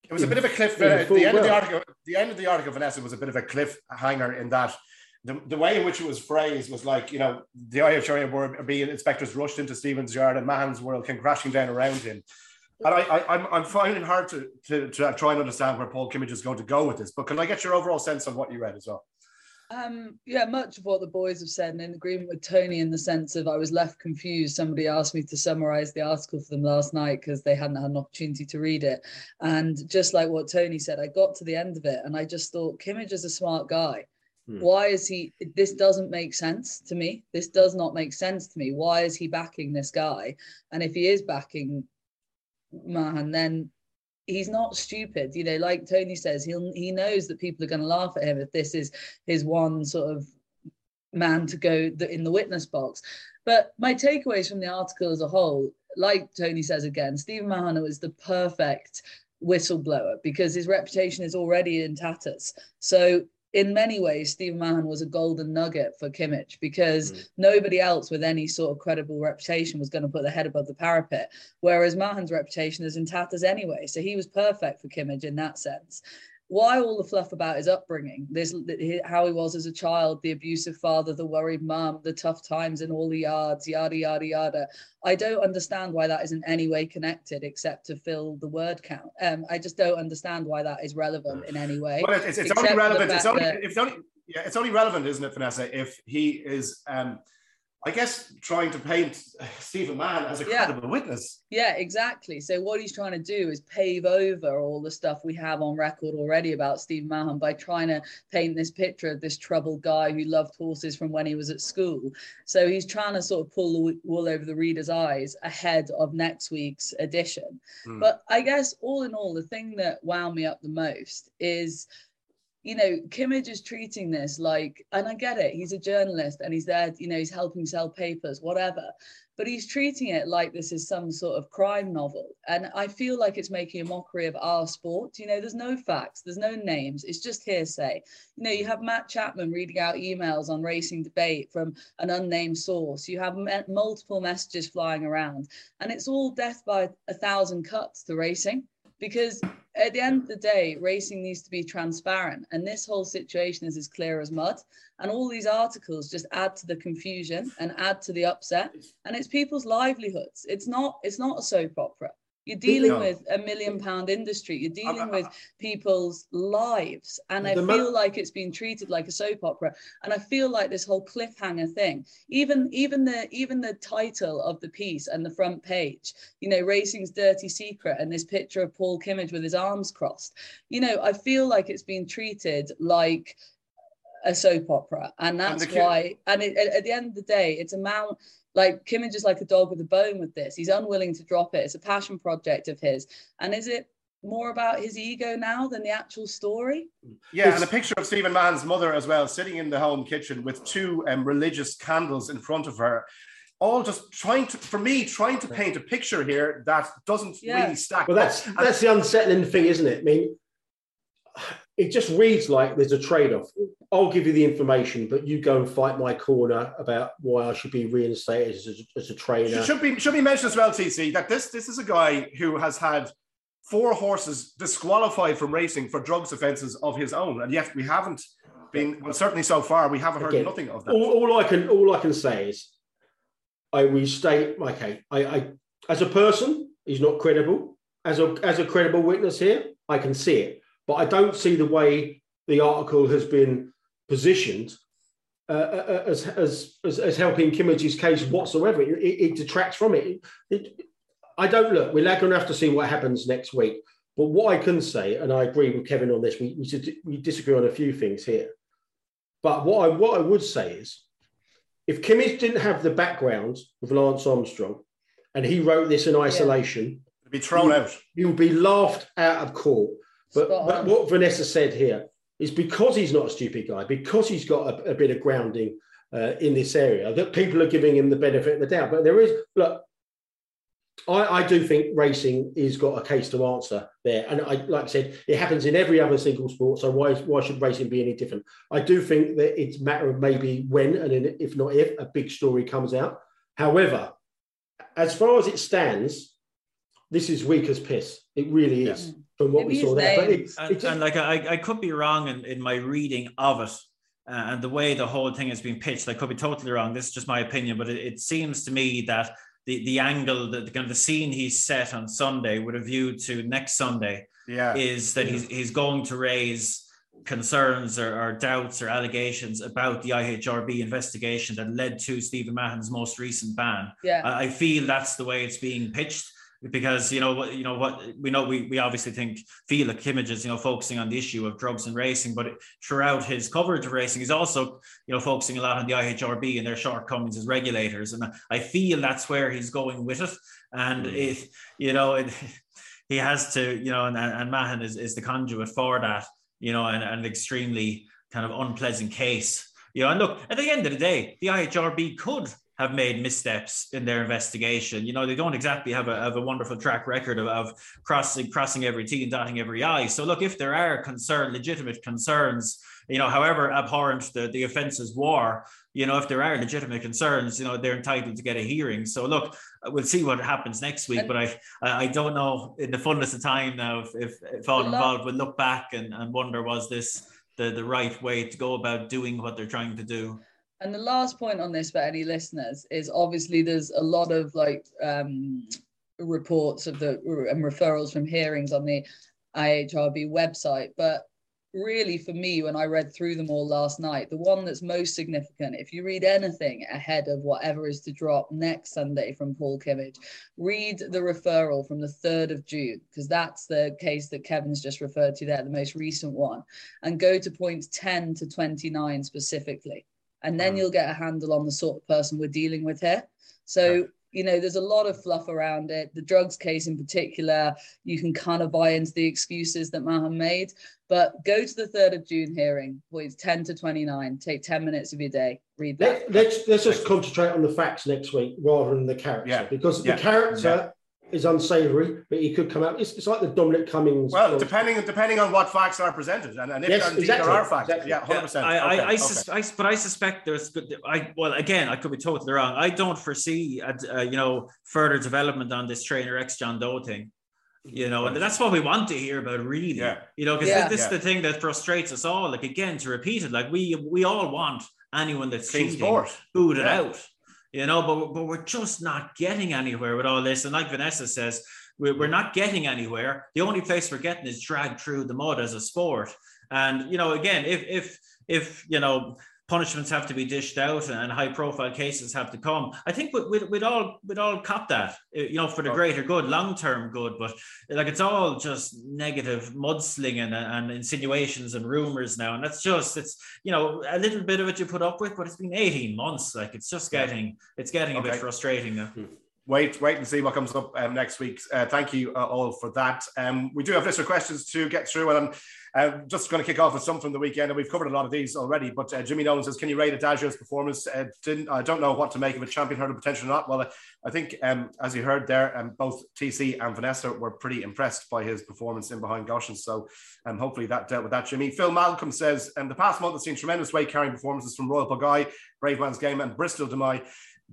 It was a bit of a cliff. Uh, the end of the article, the end of the article, Vanessa, was a bit of a cliffhanger in that the, the way in which it was phrased was like, you know, the IHRA board being inspectors rushed into Stephen's yard and Mahon's world came crashing down around him. And I, I, I'm, I'm finding hard to, to, to try and understand where Paul Kimmage is going to go with this. But can I get your overall sense of what you read as well? Um, yeah, much of what the boys have said, and in agreement with Tony in the sense of I was left confused. Somebody asked me to summarize the article for them last night because they hadn't had an opportunity to read it. And just like what Tony said, I got to the end of it and I just thought Kimmage is a smart guy. Hmm. Why is he? This doesn't make sense to me. This does not make sense to me. Why is he backing this guy? And if he is backing Mahon, then he's not stupid. You know, like Tony says, he'll he knows that people are going to laugh at him if this is his one sort of man to go in the witness box. But my takeaways from the article as a whole, like Tony says again, Stephen Mahana was the perfect whistleblower because his reputation is already in tatters. So in many ways, Steve Mahon was a golden nugget for Kimmage because mm. nobody else with any sort of credible reputation was going to put their head above the parapet. Whereas Mahon's reputation is in tatters anyway. So he was perfect for Kimmage in that sense why all the fluff about his upbringing this how he was as a child the abusive father the worried mum the tough times in all the yards yada yada yada. I don't understand why that is in any way connected except to fill the word count. Um, i just don't understand why that is relevant in any way well, it's, it's only relevant it's only, it's only yeah it's only relevant isn't it vanessa if he is um I guess trying to paint Stephen Mahon as a credible yeah. witness. Yeah, exactly. So what he's trying to do is pave over all the stuff we have on record already about Stephen Mahon by trying to paint this picture of this troubled guy who loved horses from when he was at school. So he's trying to sort of pull the wool over the reader's eyes ahead of next week's edition. Mm. But I guess all in all, the thing that wound me up the most is you know, Kimmage is treating this like, and I get it, he's a journalist and he's there, you know, he's helping sell papers, whatever but he's treating it like this is some sort of crime novel. And I feel like it's making a mockery of our sport. You know, there's no facts, there's no names, it's just hearsay. You know, you have Matt Chapman reading out emails on racing debate from an unnamed source. You have multiple messages flying around, and it's all death by a thousand cuts to racing because at the end of the day, racing needs to be transparent. And this whole situation is as clear as mud. And all these articles just add to the confusion and add to the upset. And it's people's livelihoods. It's not, it's not a soap opera. You're dealing with a million pound industry. You're dealing with people's lives. And I feel like it's been treated like a soap opera. And I feel like this whole cliffhanger thing, even even the even the title of the piece and the front page, you know, Racing's Dirty Secret and this picture of Paul Kimmage with his arms crossed. You know, I feel like it's been treated like a soap opera and that's and why and it, at the end of the day it's a mount like Kimmage is like a dog with a bone with this. He's unwilling to drop it. It's a passion project of his. And is it more about his ego now than the actual story? Yeah, it's... and a picture of Stephen Mahon's mother as well, sitting in the home kitchen with two um, religious candles in front of her. All just trying to, for me, trying to paint a picture here that doesn't yeah. really stack. Well, that's up. that's the unsettling thing, isn't it? I mean, it just reads like there's a trade-off. I'll give you the information, but you go and fight my corner about why I should be reinstated as a, as a trainer. Should be should be mentioned as well, TC, that this this is a guy who has had four horses disqualified from racing for drugs offences of his own, and yet we haven't been well, certainly so far we haven't heard Again, nothing of that. All, all, I can all I can say is, I restate. Okay, I, I as a person, he's not credible. As a as a credible witness here, I can see it but I don't see the way the article has been positioned uh, uh, uh as, as, as, as, helping Kimmage's case whatsoever. It, it, detracts from it. it. I don't look, we're not going to have to see what happens next week. But what I can say, and I agree with Kevin on this, we, we, we disagree on a few things here. But what I, what I would say is, if Kimmage didn't have the background of Lance Armstrong and he wrote this in isolation, yeah. be thrown out. He would be laughed out of court. But, but what Vanessa said here is because he's not a stupid guy, because he's got a, a bit of grounding uh, in this area, that people are giving him the benefit of the doubt. But there is, look, I, I, do think racing is got a case to answer there, and I, like I said, it happens in every other single sport. So why why should racing be any different? I do think that it's a matter of maybe when, and if not if, a big story comes out. However, as far as it stands, this is weak as piss. It really is. Yeah from what we saw there. But it, and, and, like I, I could be wrong in, in my reading of it. Uh, and the way the whole thing has been pitched, I could be totally wrong. This is just my opinion, but it, it seems to me that the, the angle, that the kind of the scene he's set on Sunday with a view to next Sunday yeah. is that yeah. he's, he's going to raise concerns or, or, doubts or allegations about the IHRB investigation that led to Stephen Mahon's most recent ban. Yeah. I, I feel that's the way it's being pitched because you know what you know what we know we, we obviously think feel like Kimmage is you know focusing on the issue of drugs and racing but throughout his coverage of racing he's also you know focusing a lot on the IHRB and their shortcomings as regulators and I feel that's where he's going with it and mm. it you know it, he has to you know and, and Mahon is, is the conduit for that you know and, and an extremely kind of unpleasant case you know and look at the end of the day the IHRB could have made missteps in their investigation. You know, they don't exactly have a, have a wonderful track record of, of crossing crossing every T and dotting every I. So look, if there are concern, legitimate concerns, you know, however abhorrent the, the offences were, you know, if there are legitimate concerns, you know, they're entitled to get a hearing. So look, we'll see what happens next week. But I I don't know in the fullness of time now if, if, if all involved will look back and, and wonder was this the, the right way to go about doing what they're trying to do. And the last point on this for any listeners is obviously there's a lot of like um, reports of the and referrals from hearings on the IHRB website, but really for me when I read through them all last night, the one that's most significant, if you read anything ahead of whatever is to drop next Sunday from Paul Kimmage, read the referral from the 3rd of June, because that's the case that Kevin's just referred to there, the most recent one, and go to points 10 to 29 specifically and then mm. you'll get a handle on the sort of person we're dealing with here. So you know, there's a lot of fluff around it. The drugs case in particular, you can kind of buy into the excuses that Mahon made. But go to the 3rd of June hearing, points 10 to 29. Take 10 minutes of your day, read that. Let, us let's just concentrate on the facts next week rather than the character. Yeah. Because Yeah. the character is unsavoury, but he could come out. It's, it's like the Dominic Cummings. Well, of- depending depending on what facts are presented, and, and if Yes, there, indeed exactly, there are facts, exactly. yeah, hundred percent. I, I, Okay, I, okay. sus- I, but I suspect there's good. I well, again, I could be totally wrong. I don't foresee, uh, uh, you know, further development on this trainer ex John Doe thing. You know, and that's what we want to hear about, really. Yeah. You know, because Yeah. this Yeah. is the thing that frustrates us all. Like again, to repeat it, like we we all want anyone that's Clean cheating sport. booted Yeah. out. You know, but but we're just not getting anywhere with all this. And like Vanessa says, we're, we're not getting anywhere. The only place we're getting is dragged through the mud as a sport. And you know, again, if if if you know punishments have to be dished out and high profile cases have to come, I think we'd, we'd, all we'd all cop that, you know, for the greater good, long term good. But like it's all just negative mudslinging and, and insinuations and rumors now, and that's just it's you know a little bit of it you put up with, but it's been eighteen months. Like it's just getting it's getting a bit frustrating now. Wait, wait and see what comes up um, next week. Uh, thank you uh, all for that. Um, we do have listener questions to get through, and uh, just going to kick off with some from the weekend. And we've covered a lot of these already. But uh, Jimmy Nolan says, "Can you rate Adagio's performance? Uh, didn't I don't know what to make of a champion hurdle potential or not. Well, uh, I think um, as you heard there, um, both TC and Vanessa were pretty impressed by his performance in behind Goshen. So um, hopefully that dealt with that. Jimmy Phil Malcolm says, "And the past month has seen tremendous weight carrying performances from Royal Pagaille, Brave Man's Game, and Bristol De Mai.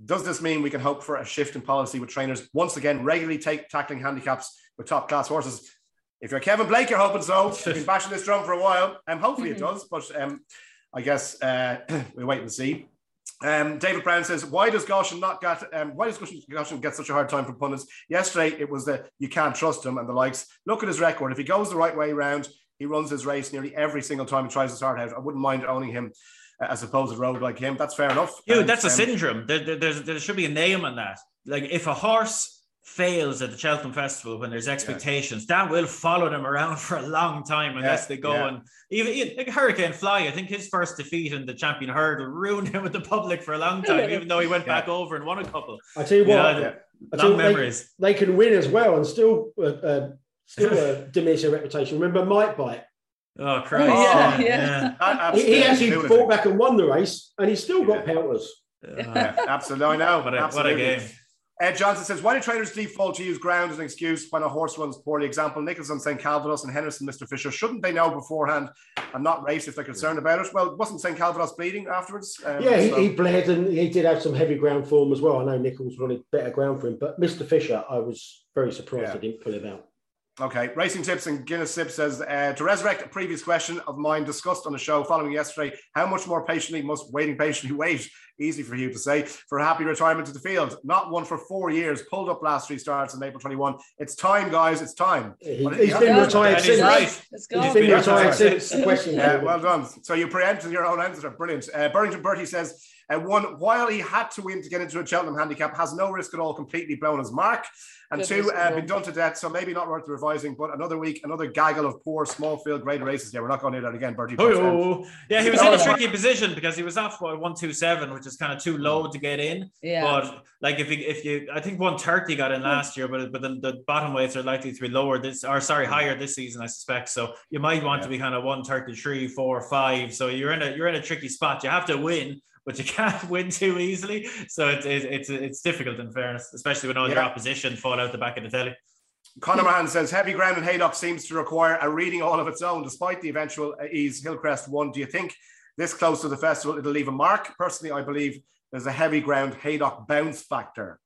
Does this mean we can hope for a shift in policy with trainers once again regularly take tackling handicaps with top class horses? If you're Kevin Blake, you're hoping so. You've been bashing this drum for a while, and um, hopefully it does. But um, I guess uh, we wait and see. Um, David Brown says, "Why does Goshen not get? Um, why does Goshen, get such a hard time from pundits? Yesterday it was that you can't trust him and the likes. Look at his record. If he goes the right way around, he runs his race nearly every single time he tries his heart out. I wouldn't mind owning him." As opposed to road like him, that's fair enough. Dude, And, that's a um, syndrome. There, there, there's, there should be a name on that. Like if a horse fails at the Cheltenham Festival when there's expectations, that will follow them around for a long time unless Yeah, they go yeah. and even, even like Hurricane Fly. I think his first defeat in the champion hurdle ruined him with the public for a long time, even though he went Yeah. back over and won a couple. I tell you You what, know, yeah. Long you what, they- memories. They, can win as well and still uh, uh, still uh, diminish their reputation. Remember Might Bite? Oh Christ! yeah, yeah. yeah. a- He, he actually fought back and won the race, and he's still got Yeah. pelters. yeah. Yeah, absolutely. I know. What a, what a absolutely. game! Ed Johnson says, why do trainers default to use ground as an excuse when a horse runs poorly? Example, Nicholson St. Calvados and Henderson, Mr. Fisher. Shouldn't they know beforehand and not race if they're concerned about it? Well, wasn't St. Calvados bleeding afterwards? Um, Yeah, he, so- he bled and he did have some heavy ground form as well. I know Nichols wanted better ground for him, but Mr. Fisher, I was very surprised Yeah. he didn't pull him out. Okay, Racing Tips and Guinness Sip says uh, to resurrect a previous question of mine discussed on the show following yesterday. How much more patiently must waiting patiently wait? Easy for you to say for a happy retirement to the field. Not one for four years. Pulled up last three starts in April 21. It's time, guys. It's time. He, Well, has yeah. been Yeah. retired And he's since. right. It's He's been retired since the question. Yeah, well done. So you preempted your own answer. Brilliant. Uh, Burrington Bertie says, uh, one, while he had to win to get into a Cheltenham handicap, has no risk at all, completely blown his mark. And Good two, risk uh, been done to death, so maybe not worth revising, but another week, another gaggle of poor small field grade races. Yeah, we're not going to do that again, Bertie. Oh, yeah, he was in a tricky position because he was off by one two seven, which is kind of too low to get in. Yeah. But like if you if you, I think one thirty got in last year, but but the, the bottom weights are likely to be lower this, or sorry, higher this season, I suspect. So you might want to be kind of one thirty three, four, five. So you're in a you're in a tricky spot. You have to win. But you can't win too easily, so it's it's it's, it's difficult in fairness, especially when all your opposition fall out the back of the telly. Conor Mahan says heavy ground in Haydock seems to require a reading all of its own, despite the eventual ease. Hillcrest won. Do you think this close to the festival it'll leave a mark? Personally, I believe there's a heavy ground Haydock bounce factor.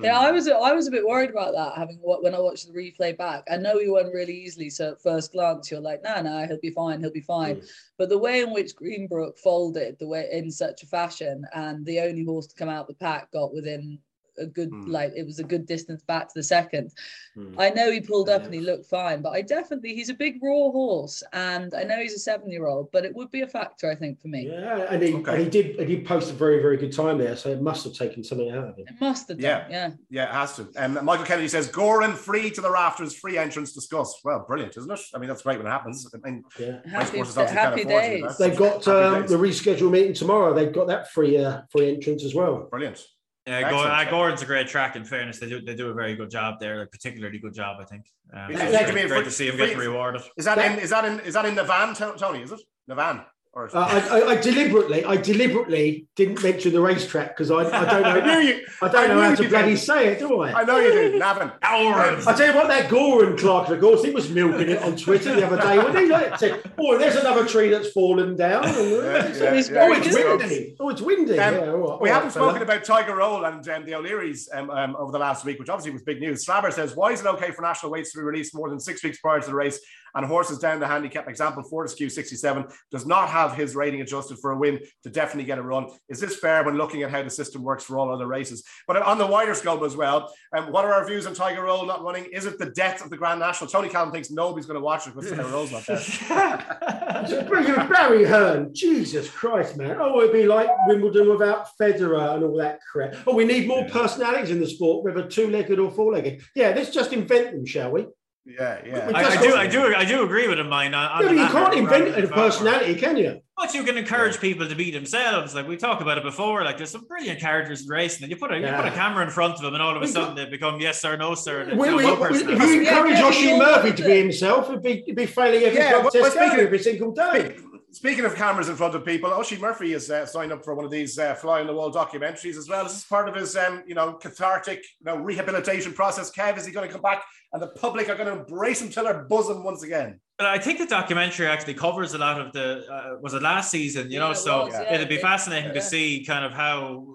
Yeah, I was I was a bit worried about that having when I watched the replay back. I know he won really easily, so at first glance you're like, no, no, he'll be fine, he'll be fine. Mm. But the way in which Greenbrook folded, the way in such a fashion, and the only horse to come out the pack got within a good Mm. like it was a good distance back to the second. Mm. I know he pulled up and he looked fine, but I definitely he's a big raw horse, and I know he's a seven year old, but it would be a factor I think for me. Yeah, and he, Okay. and he did and he post a very, very good time there, so it must have taken something out of him. It must have Yeah. done, yeah. Yeah, it has to. Um, Michael Kennedy says Gowran free to the rafters, free entrance discuss. Well, brilliant, isn't it? I mean, that's great when it happens. I mean, Yeah. Happy, courses obviously happy afford to do days. They've got um, the rescheduled meeting tomorrow. They've got that free uh, free entrance as well. brilliant. Yeah, uh, Gordon's a great track. In fairness, they do they do a very good job there, a particularly good job, I think. Um, it's great, great to see him getting rewarded. Is that in? Is that in? Is that in the van, Tony? Is it the van? Uh, I, I, I, deliberately, I deliberately didn't mention the racetrack because I, I don't know, I, you, I don't know how to bloody did. say it, do I? I know you do, Navan. Gowran. I tell you what, that Gowran Clark, of course, he was milking it on Twitter the other day. When he like said, "Oh, there's another tree that's fallen down." And, yeah, yeah, it's, yeah, oh, it's windy. Oh, it's windy. Um, yeah, all right, we haven't spoken fella. about Tiger Roll and um, the O'Learys um, um, over the last week, which obviously was big news. Slabber says, "Why is it okay for national weights to be released more than six weeks prior to the race?" And horses down the handicap. Example, Fortescue 67 does not have his rating adjusted for a win to definitely get a run. Is this fair when looking at how the system works for all other races? But on the wider scope as well, um, what are our views on Tiger Roll not running? Is it the death of the Grand National? Tony Callum thinks nobody's going to watch it because Tiger Roll's not there. Barry Hearn, Jesus Christ, man. Oh, it'd be like Wimbledon without Federer and all that crap. Oh, we need more personalities in the sport, whether two legged or four legged. Yeah, let's just invent them, shall we? Yeah, yeah. I, I, do, I do, I do agree with him, mine. On, yeah, you can't invent a personality, can you? But you can encourage people to be themselves. Like we talked about it before. Like there's some brilliant characters in racing, and you put a yeah. you put a camera in front of them, and all of a sudden they become yes sir, no sir. We, we, we, if you encourage Oisin Murphy to be himself, it'd be, it'd be failing every yeah, test every single day. Speaking of cameras in front of people, Oisin Murphy has uh, signed up for one of these uh, fly on the wall documentaries as well. This is part of his, um, you know, cathartic, you know, rehabilitation process. Kev, is he going to come back and the public are going to embrace him till their bosom once again? But I think the documentary actually covers a lot of the. Uh, was it last season? You know, yeah, so was, yeah. it'd be fascinating yeah. to see kind of how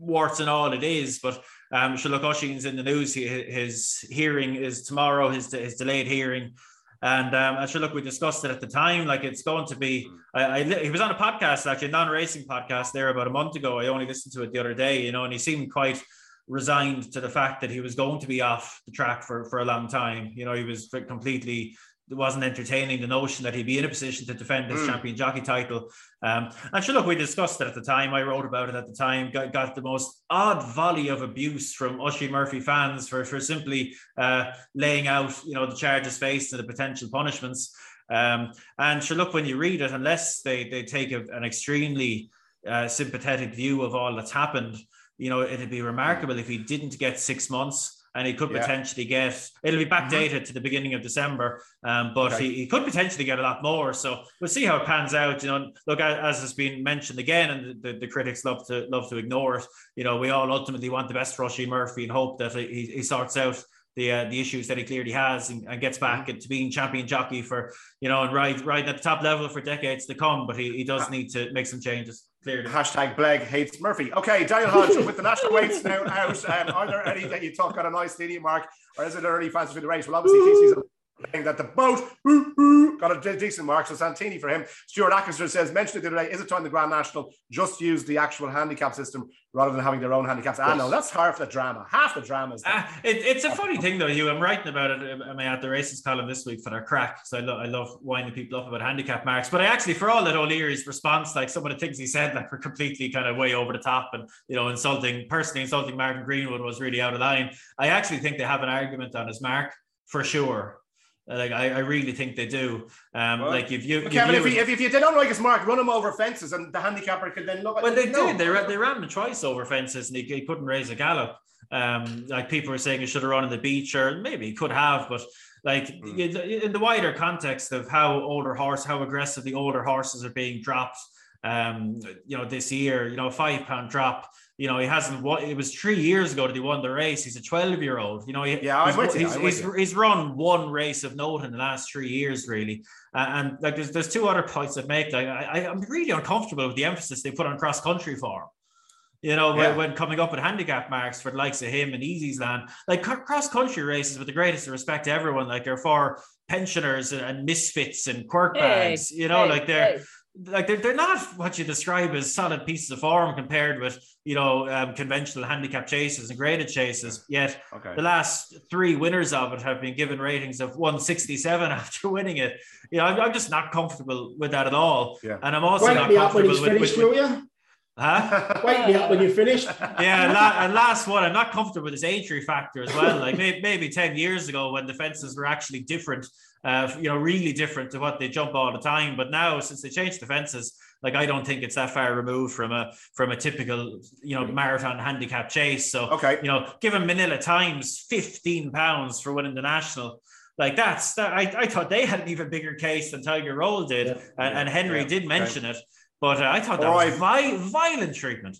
warts and all it is. But um, sure, look, Oisin's in the news. His hearing is tomorrow. His his delayed hearing. And um, I should look, we discussed it at the time. Like it's going to be, I, I, he was on a podcast, actually, a non racing podcast there about a month ago. I only listened to it the other day, you know, and he seemed quite resigned to the fact that he was going to be off the track for, for a long time. You know, he was completely wasn't entertaining the notion that he'd be in a position to defend his mm. champion jockey title. Um, and sure, look, we discussed it at the time. I wrote about it at the time. Got, got the most odd volley of abuse from Oisin Murphy fans for for simply uh, laying out, you know, the charges faced and the potential punishments. Um, and sure, look, when you read it, unless they they take a, an extremely uh, sympathetic view of all that's happened, you know, it'd be remarkable if he didn't get six months and he could yeah. potentially get it'll be backdated mm-hmm. to the beginning of December, um, but okay. he, he could potentially get a lot more. So we'll see how it pans out. You know, look as has been mentioned again, and the, the critics love to love to ignore it. You know, we all ultimately want the best for Oisin Murphy and hope that he, he sorts out the uh, the issues that he clearly has and, and gets back mm-hmm. into being champion jockey for you know and ride riding at the top level for decades to come. But he, he does need to make some changes. Clearly. Hashtag Bleg hates Murphy. Okay, Daniel Hodge with the national weights now out. Um, are there any that you talk got a nice stadium mark, or is it early fans for the race? Well, obviously, that the boat got a decent mark. So Santini for him. Stuart Atkinson says, mentioned it the other day, is it time the Grand National just use the actual handicap system rather than having their own handicaps? I know that's half the drama. Half the drama is uh, it, It's a funny thing though, Hugh. I'm writing about it am I at the races column this week for their crack. So I, lo- I love winding people up about handicap marks. But I actually, for all that O'Leary's response, like some of the things he said, like were completely kind of way over the top and, you know, insulting, personally insulting Martin Greenwood was really out of line. I actually think they have an argument on his mark for sure. Like I, I really think they do. Um, well, like if you, if, you if, if, you don't like his mark, run him over fences, and the handicapper can then look. Well, they no. did. They ran, they ran him twice over fences, and he, he couldn't raise a gallop. Um, like people were saying, he should have run on the beach, or maybe he could have, but like mm. in the wider context of how older horse, how aggressive the older horses are being dropped. Um, you know, this year, you know, a five pound drop you know, he hasn't won. It was three years ago that he won the race. He's a 12 year old. You know, he, yeah, he's, he's, he's, he's, run one race of note in the last three years, really. Uh, and like, there's, there's two other points I'd make. Like, I, I'm really uncomfortable with the emphasis they put on cross country for him. You know, yeah. when, when, coming up with handicap marks for the likes of him and Easysland, like cross country races, with the greatest respect to everyone, like they're for pensioners and misfits and quirk bags. Hey, you know, hey, like they're. Hey like they're, they're not what you describe as solid pieces of form compared with you know um, conventional handicap chases and graded chases yet okay. the last three winners of it have been given ratings of 167 after winning it you know I'm, I'm just not comfortable with that at all yeah. and I'm also Wait not comfortable with, finished, with, with Huh? Wait me up when you finish. yeah, and last one, I'm not comfortable with this age factor as well. Like maybe, maybe 10 years ago when the fences were actually different, uh, you know, really different to what they jump all the time. But now, since they changed the fences, Like I don't think it's that far removed from a from a typical you know marathon handicap chase. So okay, you know, given Minella Times fifteen pounds for winning the national. Like that's that. I, I thought they had an even bigger case than Tiger Roll did, yeah. and, and, Henry yeah. did mention it, but uh, I thought that was vi- violent treatment.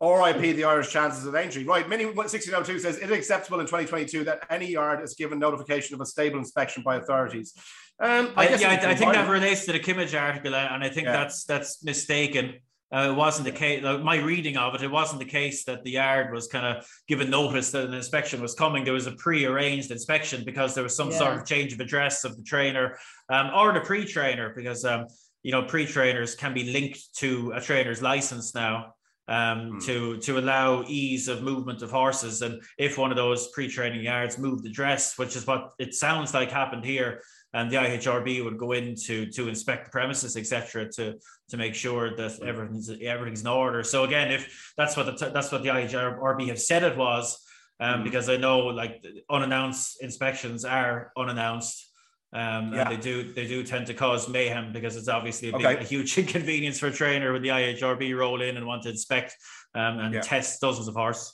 RIP the Irish chances of entry. Right, Mini 1602 says it is acceptable in 2022 that any yard is given notification of a stable inspection by authorities. Um, I, I yeah, I, I, think that relates to the Kimmage article, uh, and I think yeah. that's that's mistaken. Uh, it wasn't the case. Uh, my reading of it, it wasn't the case that the yard was kind of given notice that an inspection was coming. There was a pre-arranged inspection because there was some yeah. sort of change of address of the trainer um, or the pre-trainer, because um, you know pre-trainers can be linked to a trainer's license now um, hmm. to to allow ease of movement of horses. And if one of those pre-training yards moved the dress, which is what it sounds like happened here, and the IHRB would go in to to inspect the premises, etc., to to make sure that everything's everything's in order. So again, if that's what the that's what the IHRB have said it was, um, mm. because I know like unannounced inspections are unannounced. Um, yeah. and they do they do tend to cause mayhem because it's obviously a, big, okay. a huge inconvenience for a trainer when the IHRB roll in and want to inspect um, and yeah. test dozens of horses.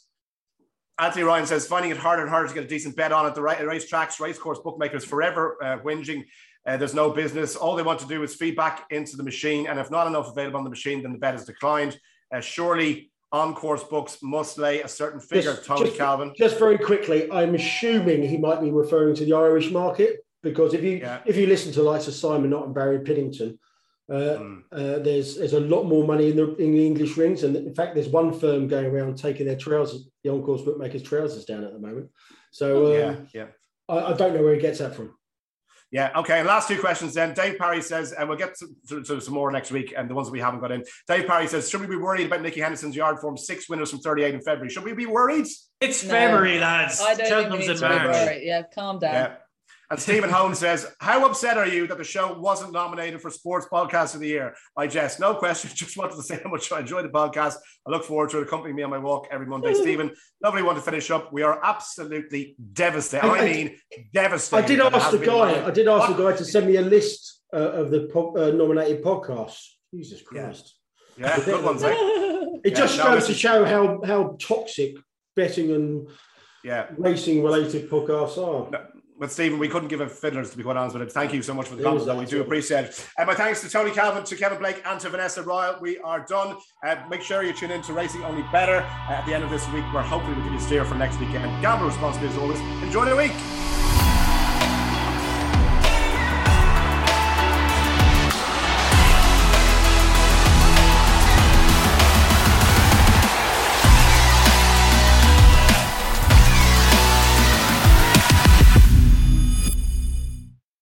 Anthony Ryan says finding it harder and harder to get a decent bet on at the race tracks, racecourse bookmakers forever uh, whinging. Uh, there's no business. All they want to do is feedback into the machine, and if not enough available on the machine, then the bet is declined. Uh, surely on course books must lay a certain figure. Just, Tony just, Calvin. Just very quickly, I'm assuming he might be referring to the Irish market because if you yeah. if you listen to like Simon Nott and Barry Piddington, uh, mm. uh, there's there's a lot more money in the in the English rings, and in fact, there's one firm going around taking their trousers, the on course bookmakers' trousers down at the moment. So um, yeah, yeah, I, I, don't know where he gets that from. Yeah. Okay. And last two questions then. Dave Parry says, and we'll get to, to, to, some more next week, and the ones we haven't got in. Dave Parry says, should we be worried about Nicky Henderson's yard form six winners from 38 in February? Should we be worried? It's no, February, lads. I don't Cheltenham's think we need to be worried. Yeah, calm down. Yeah. And Stephen Holmes says, How upset are you that the show wasn't nominated for Sports Podcast of the Year? I jest, no question. Just wanted to say how much I enjoy the podcast. I look forward to it accompanying me on my walk every Monday. Stephen, lovely one to finish up. We are absolutely devastated. I, I mean, devastated. I did ask the guy, I did ask the guy to send me a list uh, of the po- uh, nominated podcasts. Jesus Christ. Yeah, yeah good ones, eh? It yeah, just goes to show how, how toxic betting and yeah. racing related podcasts are. No but Stephen, we couldn't give a fiddlers to be quite honest with him. Thank you so much for the comments. Though. We do appreciate it. And my thanks to Tony Calvin, to Kevin Blake, and to Vanessa Royal. We are done. Uh, make sure you tune in to Racing Only Better uh, at the end of this week, where hopefully we can steer for next weekend. Gamble responsibly as always. Enjoy the week.